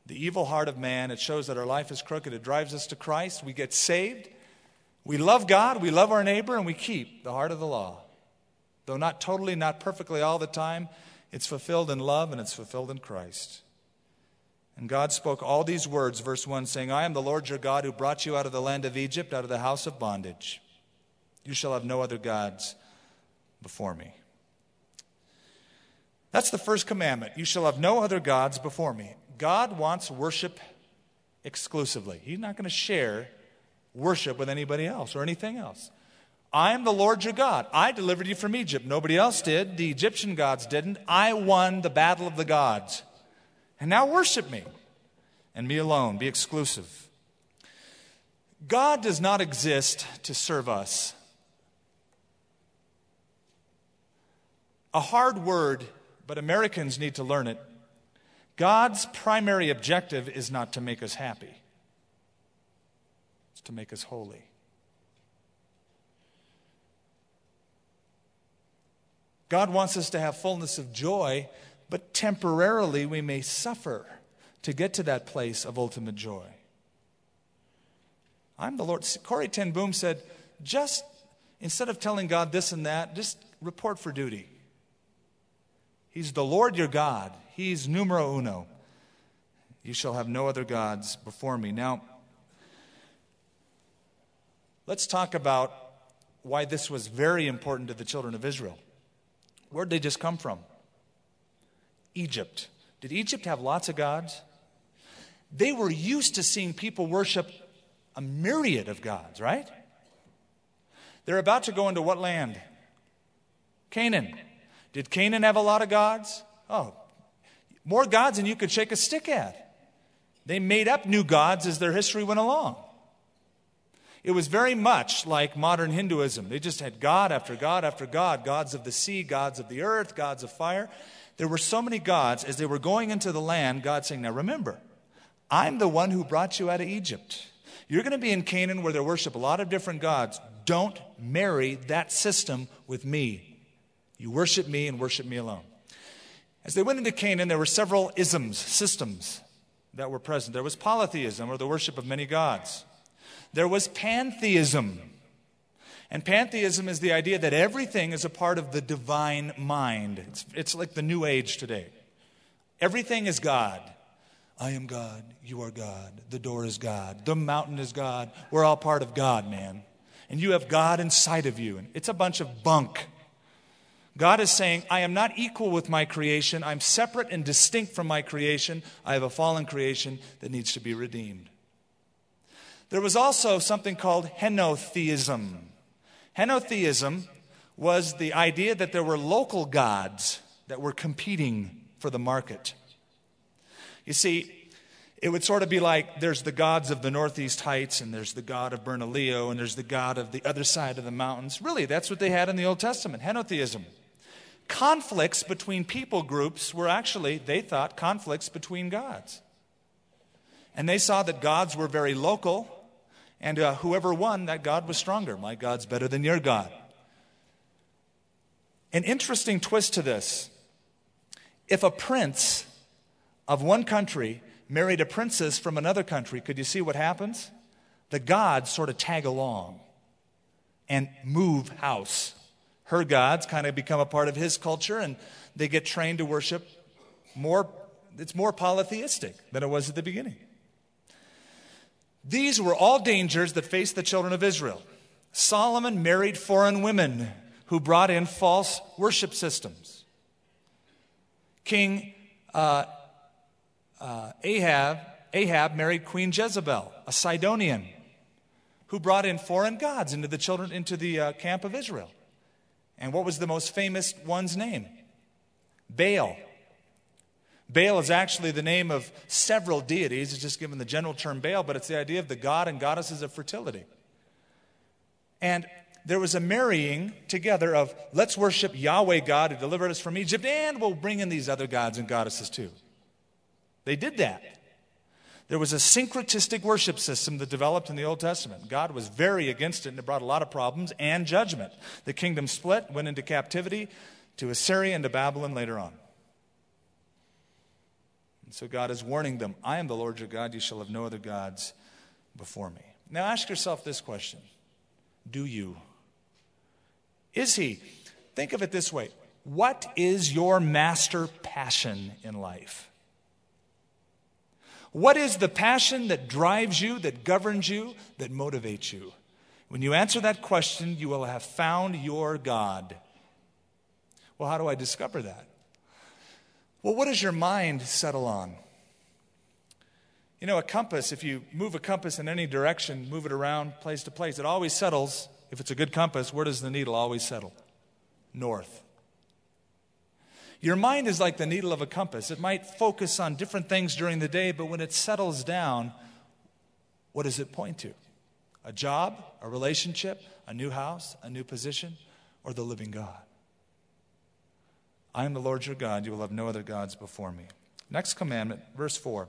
the evil heart of man. It shows that our life is crooked. It drives us to Christ. We get saved. We love God, we love our neighbor, and we keep the heart of the law. Though not totally, not perfectly all the time, it's fulfilled in love and it's fulfilled in Christ. And God spoke all these words, verse 1, saying, I am the Lord your God who brought you out of the land of Egypt, out of the house of bondage. You shall have no other gods before me. That's the first commandment. You shall have no other gods before me. God wants worship exclusively. He's not going to share worship with anybody else or anything else. I am the Lord your God. I delivered you from Egypt. Nobody else did. The Egyptian gods didn't. I won the battle of the gods. And now worship me and me alone. Be exclusive. God does not exist to serve us. A hard word, but Americans need to learn it. God's primary objective is not to make us happy, it's to make us holy. God wants us to have fullness of joy, but temporarily we may suffer to get to that place of ultimate joy. I'm the Lord. Corrie ten Boom said, just instead of telling God this and that, just report for duty. He's the Lord your God. He's numero uno. You shall have no other gods before me. Now, let's talk about why this was very important to the children of Israel. Where'd they just come from? Egypt. Did Egypt have lots of gods? They were used to seeing people worship a myriad of gods, right? They're about to go into what land? Canaan. Did Canaan have a lot of gods? Oh, more gods than you could shake a stick at. They made up new gods as their history went along. It was very much like modern Hinduism. They just had God after God after God gods of the sea, gods of the earth, gods of fire. There were so many gods as they were going into the land, God saying, Now remember, I'm the one who brought you out of Egypt. You're going to be in Canaan where they worship a lot of different gods. Don't marry that system with me. You worship me and worship me alone. As they went into Canaan, there were several isms, systems that were present. There was polytheism, or the worship of many gods. There was pantheism. And pantheism is the idea that everything is a part of the divine mind. It's, it's like the new age today. Everything is God. I am God. You are God. The door is God. The mountain is God. We're all part of God, man. And you have God inside of you. And it's a bunch of bunk. God is saying, I am not equal with my creation. I'm separate and distinct from my creation. I have a fallen creation that needs to be redeemed. There was also something called henotheism. Henotheism was the idea that there were local gods that were competing for the market. You see, it would sort of be like there's the gods of the Northeast Heights, and there's the god of Bernalillo, and there's the god of the other side of the mountains. Really, that's what they had in the Old Testament henotheism. Conflicts between people groups were actually, they thought, conflicts between gods. And they saw that gods were very local and uh, whoever won, that God was stronger. My God's better than your God. An interesting twist to this if a prince of one country married a princess from another country, could you see what happens? The gods sort of tag along and move house. Her gods kind of become a part of his culture and they get trained to worship more, it's more polytheistic than it was at the beginning. These were all dangers that faced the children of Israel. Solomon married foreign women who brought in false worship systems. King uh, uh, Ahab, Ahab married Queen Jezebel, a Sidonian, who brought in foreign gods into the children into the uh, camp of Israel. And what was the most famous one's name? Baal. Baal is actually the name of several deities. It's just given the general term Baal, but it's the idea of the god and goddesses of fertility. And there was a marrying together of let's worship Yahweh God who delivered us from Egypt, and we'll bring in these other gods and goddesses too. They did that. There was a syncretistic worship system that developed in the Old Testament. God was very against it, and it brought a lot of problems and judgment. The kingdom split, went into captivity to Assyria and to Babylon later on. And so God is warning them I am the Lord your God, you shall have no other gods before me. Now ask yourself this question Do you? Is he? Think of it this way What is your master passion in life? What is the passion that drives you, that governs you, that motivates you? When you answer that question, you will have found your God. Well, how do I discover that? Well, what does your mind settle on? You know, a compass, if you move a compass in any direction, move it around place to place, it always settles. If it's a good compass, where does the needle always settle? North. Your mind is like the needle of a compass. It might focus on different things during the day, but when it settles down, what does it point to? a job, a relationship, a new house, a new position, or the living God. I am the Lord your God. You will have no other gods before me. Next commandment, verse 4.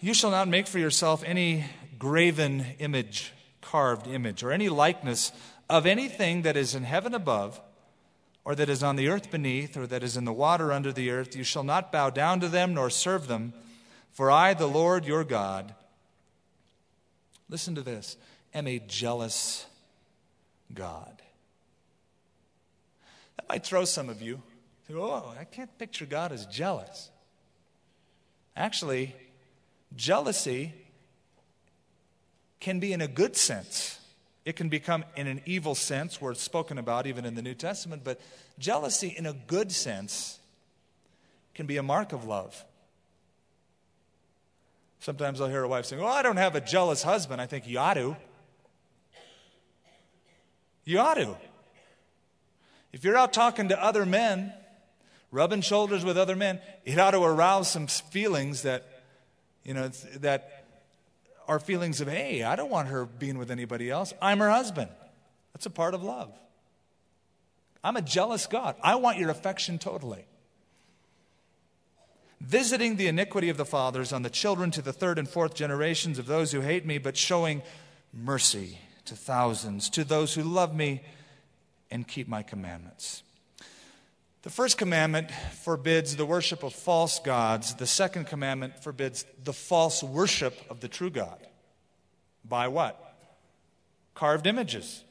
You shall not make for yourself any graven image, carved image, or any likeness of anything that is in heaven above, or that is on the earth beneath, or that is in the water under the earth. You shall not bow down to them nor serve them, for I, the Lord your God, listen to this, am a jealous God. That might throw some of you. Oh, I can't picture God as jealous. Actually, jealousy can be in a good sense. It can become in an evil sense, where it's spoken about even in the New Testament, but jealousy in a good sense can be a mark of love. Sometimes I'll hear a wife saying, Well, I don't have a jealous husband. I think you ought to. You ought to. If you're out talking to other men, rubbing shoulders with other men, it ought to arouse some feelings that, you know, that are feelings of, hey, I don't want her being with anybody else. I'm her husband. That's a part of love. I'm a jealous God. I want your affection totally visiting the iniquity of the fathers on the children to the third and fourth generations of those who hate me, but showing mercy to thousands, to those who love me and keep my commandments. The first commandment forbids the worship of false gods. The second commandment forbids the false worship of the true God. By what? Carved images.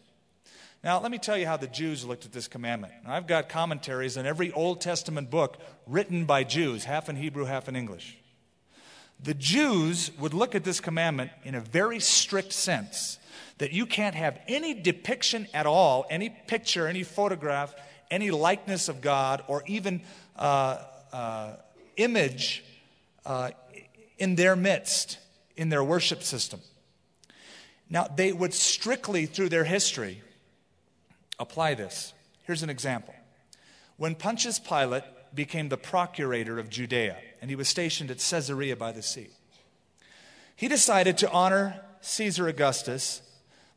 Now, let me tell you how the Jews looked at this commandment. I've got commentaries in every Old Testament book written by Jews, half in Hebrew, half in English. The Jews would look at this commandment in a very strict sense that you can't have any depiction at all, any picture, any photograph, any likeness of God, or even uh, uh, image uh, in their midst, in their worship system. Now, they would strictly, through their history, Apply this. Here's an example. When Pontius Pilate became the procurator of Judea, and he was stationed at Caesarea by the sea, he decided to honor Caesar Augustus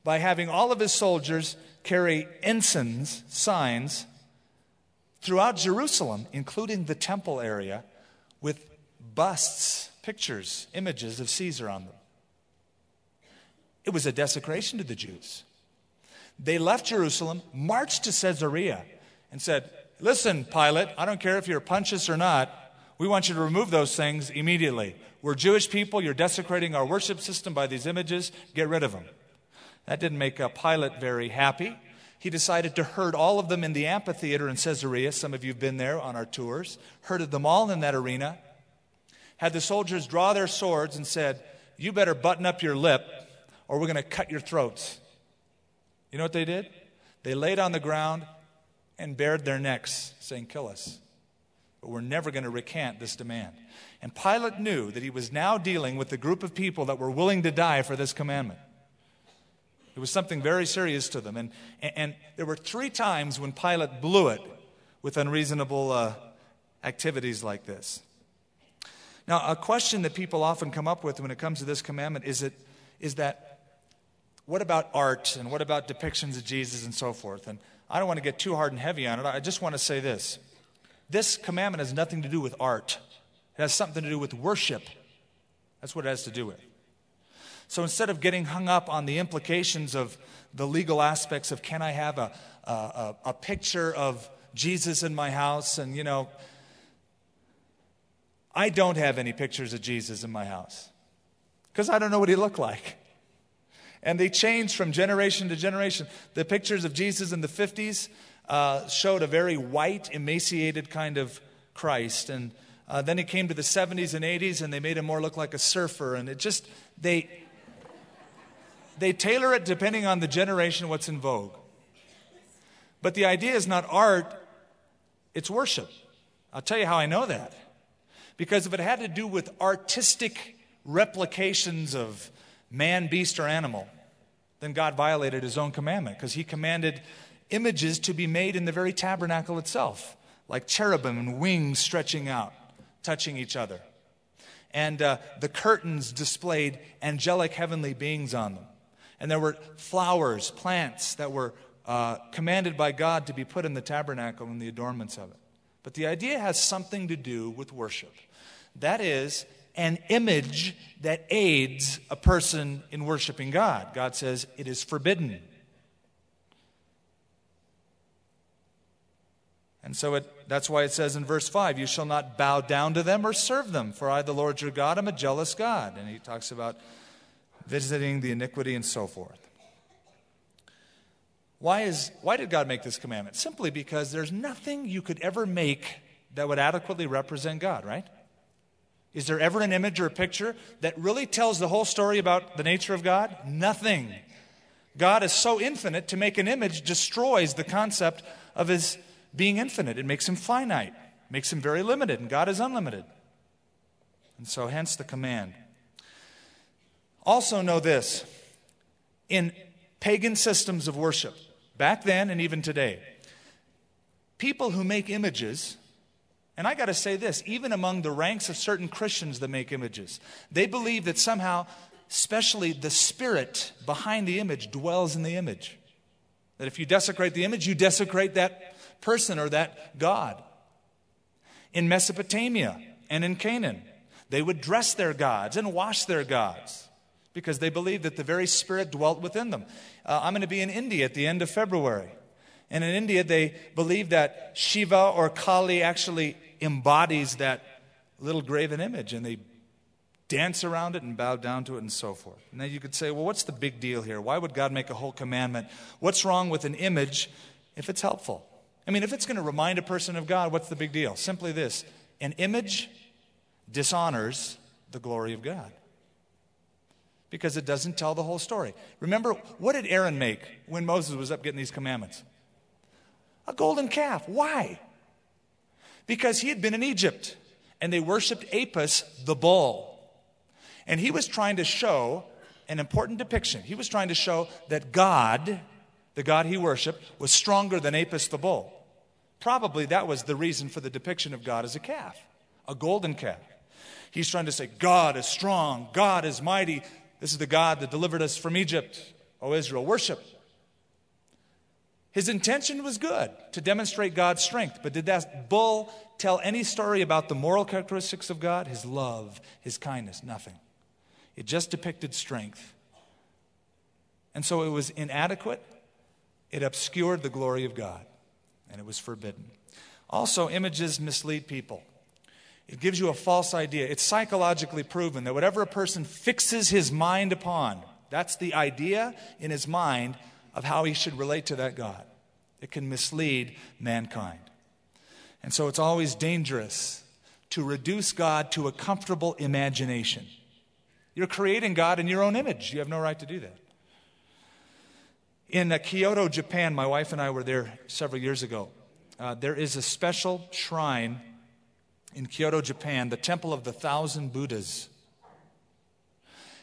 by having all of his soldiers carry ensigns, signs, throughout Jerusalem, including the temple area, with busts, pictures, images of Caesar on them. It was a desecration to the Jews. They left Jerusalem, marched to Caesarea, and said, Listen, Pilate, I don't care if you're Pontius or not, we want you to remove those things immediately. We're Jewish people. You're desecrating our worship system by these images. Get rid of them. That didn't make Pilate very happy. He decided to herd all of them in the amphitheater in Caesarea. Some of you have been there on our tours. Herded them all in that arena. Had the soldiers draw their swords and said, You better button up your lip or we're going to cut your throats. You know what they did? They laid on the ground and bared their necks, saying, Kill us. But we're never going to recant this demand. And Pilate knew that he was now dealing with a group of people that were willing to die for this commandment. It was something very serious to them. And, and, and there were three times when Pilate blew it with unreasonable uh, activities like this. Now, a question that people often come up with when it comes to this commandment is, it, is that what about art and what about depictions of Jesus and so forth? And I don't want to get too hard and heavy on it. I just want to say this this commandment has nothing to do with art, it has something to do with worship. That's what it has to do with. So instead of getting hung up on the implications of the legal aspects of can I have a, a, a picture of Jesus in my house and, you know, I don't have any pictures of Jesus in my house because I don't know what he looked like. And they changed from generation to generation. The pictures of Jesus in the 50s uh, showed a very white, emaciated kind of Christ. And uh, then it came to the 70s and 80s, and they made him more look like a surfer. And it just, they, they tailor it depending on the generation, what's in vogue. But the idea is not art, it's worship. I'll tell you how I know that. Because if it had to do with artistic replications of man, beast, or animal, then God violated his own commandment because he commanded images to be made in the very tabernacle itself, like cherubim and wings stretching out, touching each other. And uh, the curtains displayed angelic heavenly beings on them. And there were flowers, plants that were uh, commanded by God to be put in the tabernacle and the adornments of it. But the idea has something to do with worship. That is, an image that aids a person in worshiping God. God says it is forbidden. And so it, that's why it says in verse 5, You shall not bow down to them or serve them, for I, the Lord your God, am a jealous God. And he talks about visiting the iniquity and so forth. Why, is, why did God make this commandment? Simply because there's nothing you could ever make that would adequately represent God, right? Is there ever an image or a picture that really tells the whole story about the nature of God? Nothing. God is so infinite, to make an image destroys the concept of his being infinite. It makes him finite, makes him very limited, and God is unlimited. And so, hence the command. Also, know this in pagan systems of worship, back then and even today, people who make images and I got to say this even among the ranks of certain Christians that make images, they believe that somehow, especially the spirit behind the image, dwells in the image. That if you desecrate the image, you desecrate that person or that God. In Mesopotamia and in Canaan, they would dress their gods and wash their gods because they believed that the very spirit dwelt within them. Uh, I'm going to be in India at the end of February. And in India, they believe that Shiva or Kali actually embodies that little graven image and they dance around it and bow down to it and so forth. Now you could say, well, what's the big deal here? Why would God make a whole commandment? What's wrong with an image if it's helpful? I mean, if it's going to remind a person of God, what's the big deal? Simply this an image dishonors the glory of God because it doesn't tell the whole story. Remember, what did Aaron make when Moses was up getting these commandments? A golden calf. Why? because he had been in Egypt and they worshiped Apis, the bull. And he was trying to show an important depiction. He was trying to show that God, the God he worshiped, was stronger than Apis the bull. Probably that was the reason for the depiction of God as a calf, a golden calf. He's trying to say, God is strong, God is mighty. This is the God that delivered us from Egypt. O Israel, worship. His intention was good to demonstrate God's strength, but did that bull tell any story about the moral characteristics of God? His love, his kindness, nothing. It just depicted strength. And so it was inadequate, it obscured the glory of God, and it was forbidden. Also, images mislead people. It gives you a false idea. It's psychologically proven that whatever a person fixes his mind upon, that's the idea in his mind of how he should relate to that God. It can mislead mankind. And so it's always dangerous to reduce God to a comfortable imagination. You're creating God in your own image. You have no right to do that. In uh, Kyoto, Japan, my wife and I were there several years ago. Uh, there is a special shrine in Kyoto, Japan, the Temple of the Thousand Buddhas.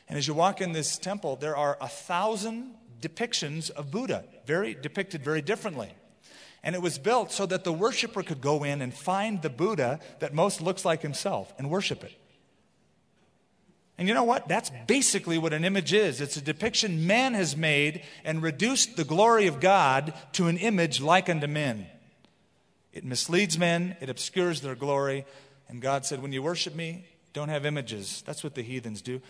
And as you walk in this temple, there are a thousand depictions of Buddha, very depicted very differently. And it was built so that the worshiper could go in and find the Buddha that most looks like himself and worship it. And you know what? That's basically what an image is. It's a depiction man has made and reduced the glory of God to an image like unto men. It misleads men, it obscures their glory. And God said, When you worship me, don't have images. That's what the heathens do.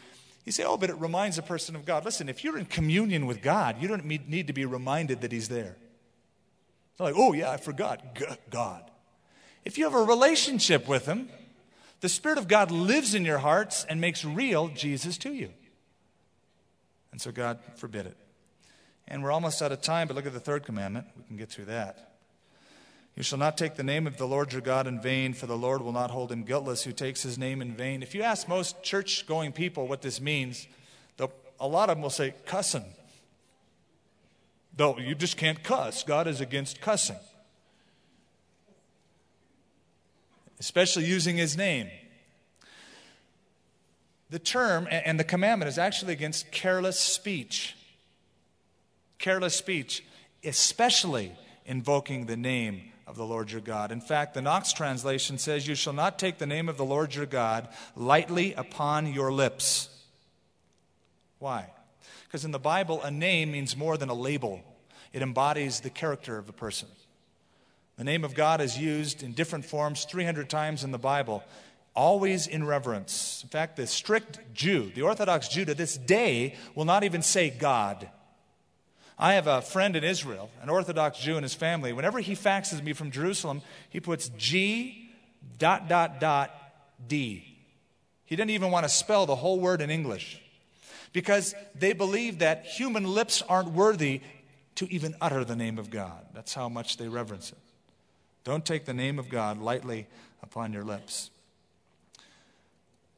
You say, oh, but it reminds a person of God. Listen, if you're in communion with God, you don't need to be reminded that He's there. It's like, oh, yeah, I forgot God. If you have a relationship with Him, The Spirit of God lives in your hearts and makes real Jesus to you. And so God forbid it. And we're almost out of time, but look at the third commandment. We can get through that. You shall not take the name of the Lord your God in vain, for the Lord will not hold him guiltless who takes his name in vain. If you ask most church going people what this means, a lot of them will say, cussing. Though you just can't cuss. God is against cussing, especially using his name. The term and the commandment is actually against careless speech. Careless speech, especially invoking the name of the Lord your God. In fact, the Knox translation says, You shall not take the name of the Lord your God lightly upon your lips. Why? Because in the Bible, a name means more than a label, it embodies the character of a person. The name of God is used in different forms 300 times in the Bible, always in reverence. In fact, the strict Jew, the Orthodox Jew to this day, will not even say God. I have a friend in Israel, an Orthodox Jew and his family. Whenever he faxes me from Jerusalem, he puts G dot dot dot D. He didn't even want to spell the whole word in English because they believe that human lips aren't worthy to even utter the name of God. That's how much they reverence it. Don't take the name of God lightly upon your lips.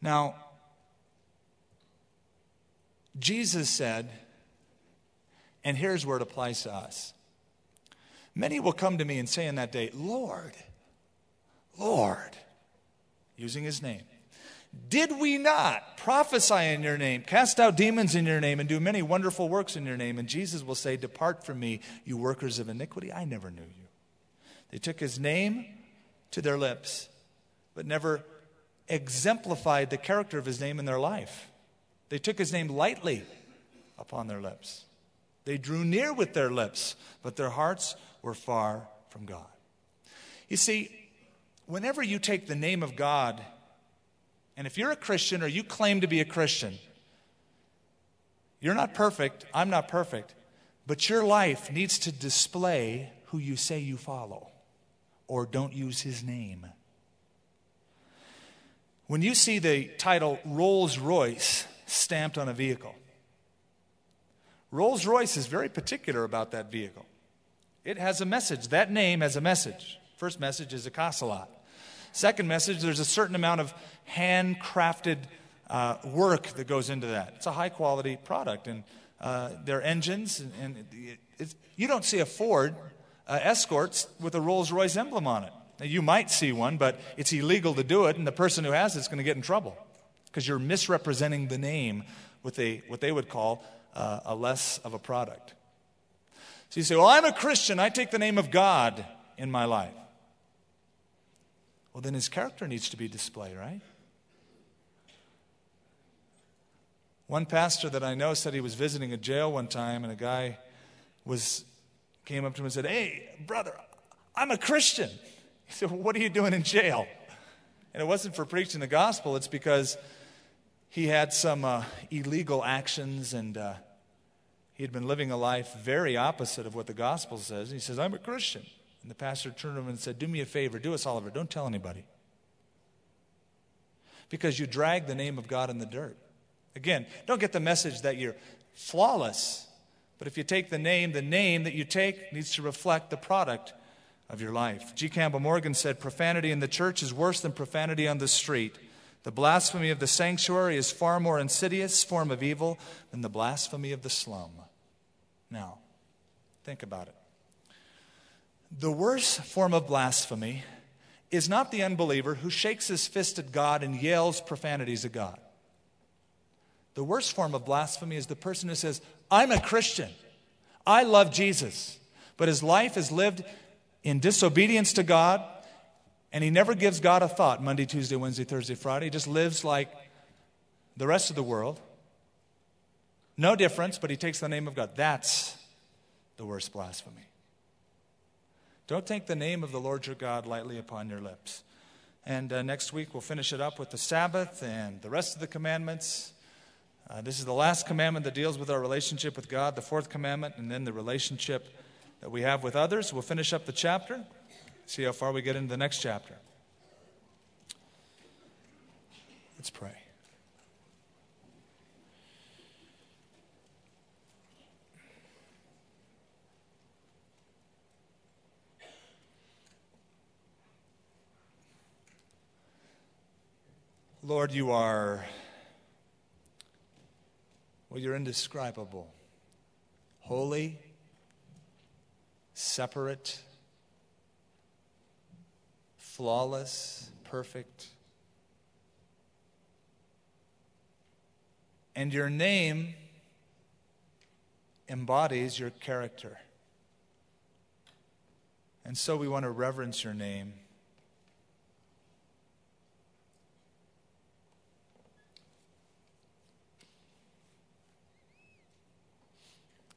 Now, Jesus said, and here's where it applies to us many will come to me and say in that day, Lord, Lord, using his name. Did we not prophesy in your name, cast out demons in your name, and do many wonderful works in your name? And Jesus will say, Depart from me, you workers of iniquity. I never knew you. They took his name to their lips, but never exemplified the character of his name in their life. They took his name lightly upon their lips. They drew near with their lips, but their hearts were far from God. You see, whenever you take the name of God and if you're a Christian or you claim to be a Christian, you're not perfect, I'm not perfect, but your life needs to display who you say you follow or don't use his name. When you see the title Rolls Royce stamped on a vehicle, Rolls Royce is very particular about that vehicle. It has a message. That name has a message. First message is a Casalot. Second message, there's a certain amount of handcrafted uh, work that goes into that. It's a high quality product, and uh, their engines, and, and you don't see a Ford uh, Escort with a Rolls Royce emblem on it. Now, you might see one, but it's illegal to do it, and the person who has it's going to get in trouble because you're misrepresenting the name with a, what they would call uh, a less of a product. So you say, Well, I'm a Christian. I take the name of God in my life. Well, then his character needs to be displayed, right? One pastor that I know said he was visiting a jail one time, and a guy was came up to him and said, "Hey, brother, I'm a Christian." He said, well, "What are you doing in jail?" And it wasn't for preaching the gospel; it's because he had some uh, illegal actions, and uh, he had been living a life very opposite of what the gospel says. And he says, "I'm a Christian." And the pastor turned to him and said, "Do me a favor, do us, Oliver. Don't tell anybody." Because you drag the name of God in the dirt. Again, don't get the message that you're flawless. But if you take the name, the name that you take needs to reflect the product of your life. G. Campbell Morgan said profanity in the church is worse than profanity on the street. The blasphemy of the sanctuary is far more insidious form of evil than the blasphemy of the slum. Now, think about it. The worst form of blasphemy is not the unbeliever who shakes his fist at God and yells profanities at God. The worst form of blasphemy is the person who says, I'm a Christian. I love Jesus. But his life is lived in disobedience to God, and he never gives God a thought Monday, Tuesday, Wednesday, Thursday, Friday. He just lives like the rest of the world. No difference, but he takes the name of God. That's the worst blasphemy. Don't take the name of the Lord your God lightly upon your lips. And uh, next week we'll finish it up with the Sabbath and the rest of the commandments. Uh, this is the last commandment that deals with our relationship with God, the fourth commandment, and then the relationship that we have with others. We'll finish up the chapter, see how far we get into the next chapter. Let's pray. Lord, you are, well, you're indescribable, holy, separate, flawless, perfect. And your name embodies your character. And so we want to reverence your name.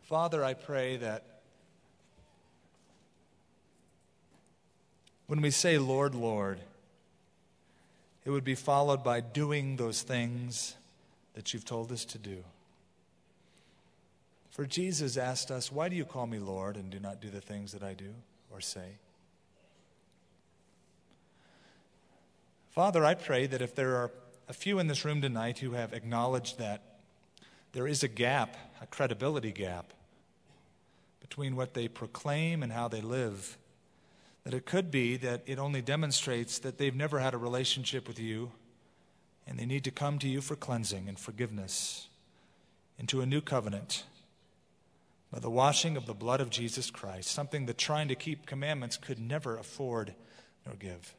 Father, I pray that when we say, Lord, Lord, it would be followed by doing those things that you've told us to do. For Jesus asked us, Why do you call me Lord and do not do the things that I do or say? Father, I pray that if there are a few in this room tonight who have acknowledged that there is a gap, a credibility gap, between what they proclaim and how they live. That it could be that it only demonstrates that they've never had a relationship with you and they need to come to you for cleansing and forgiveness into a new covenant by the washing of the blood of Jesus Christ, something that trying to keep commandments could never afford nor give.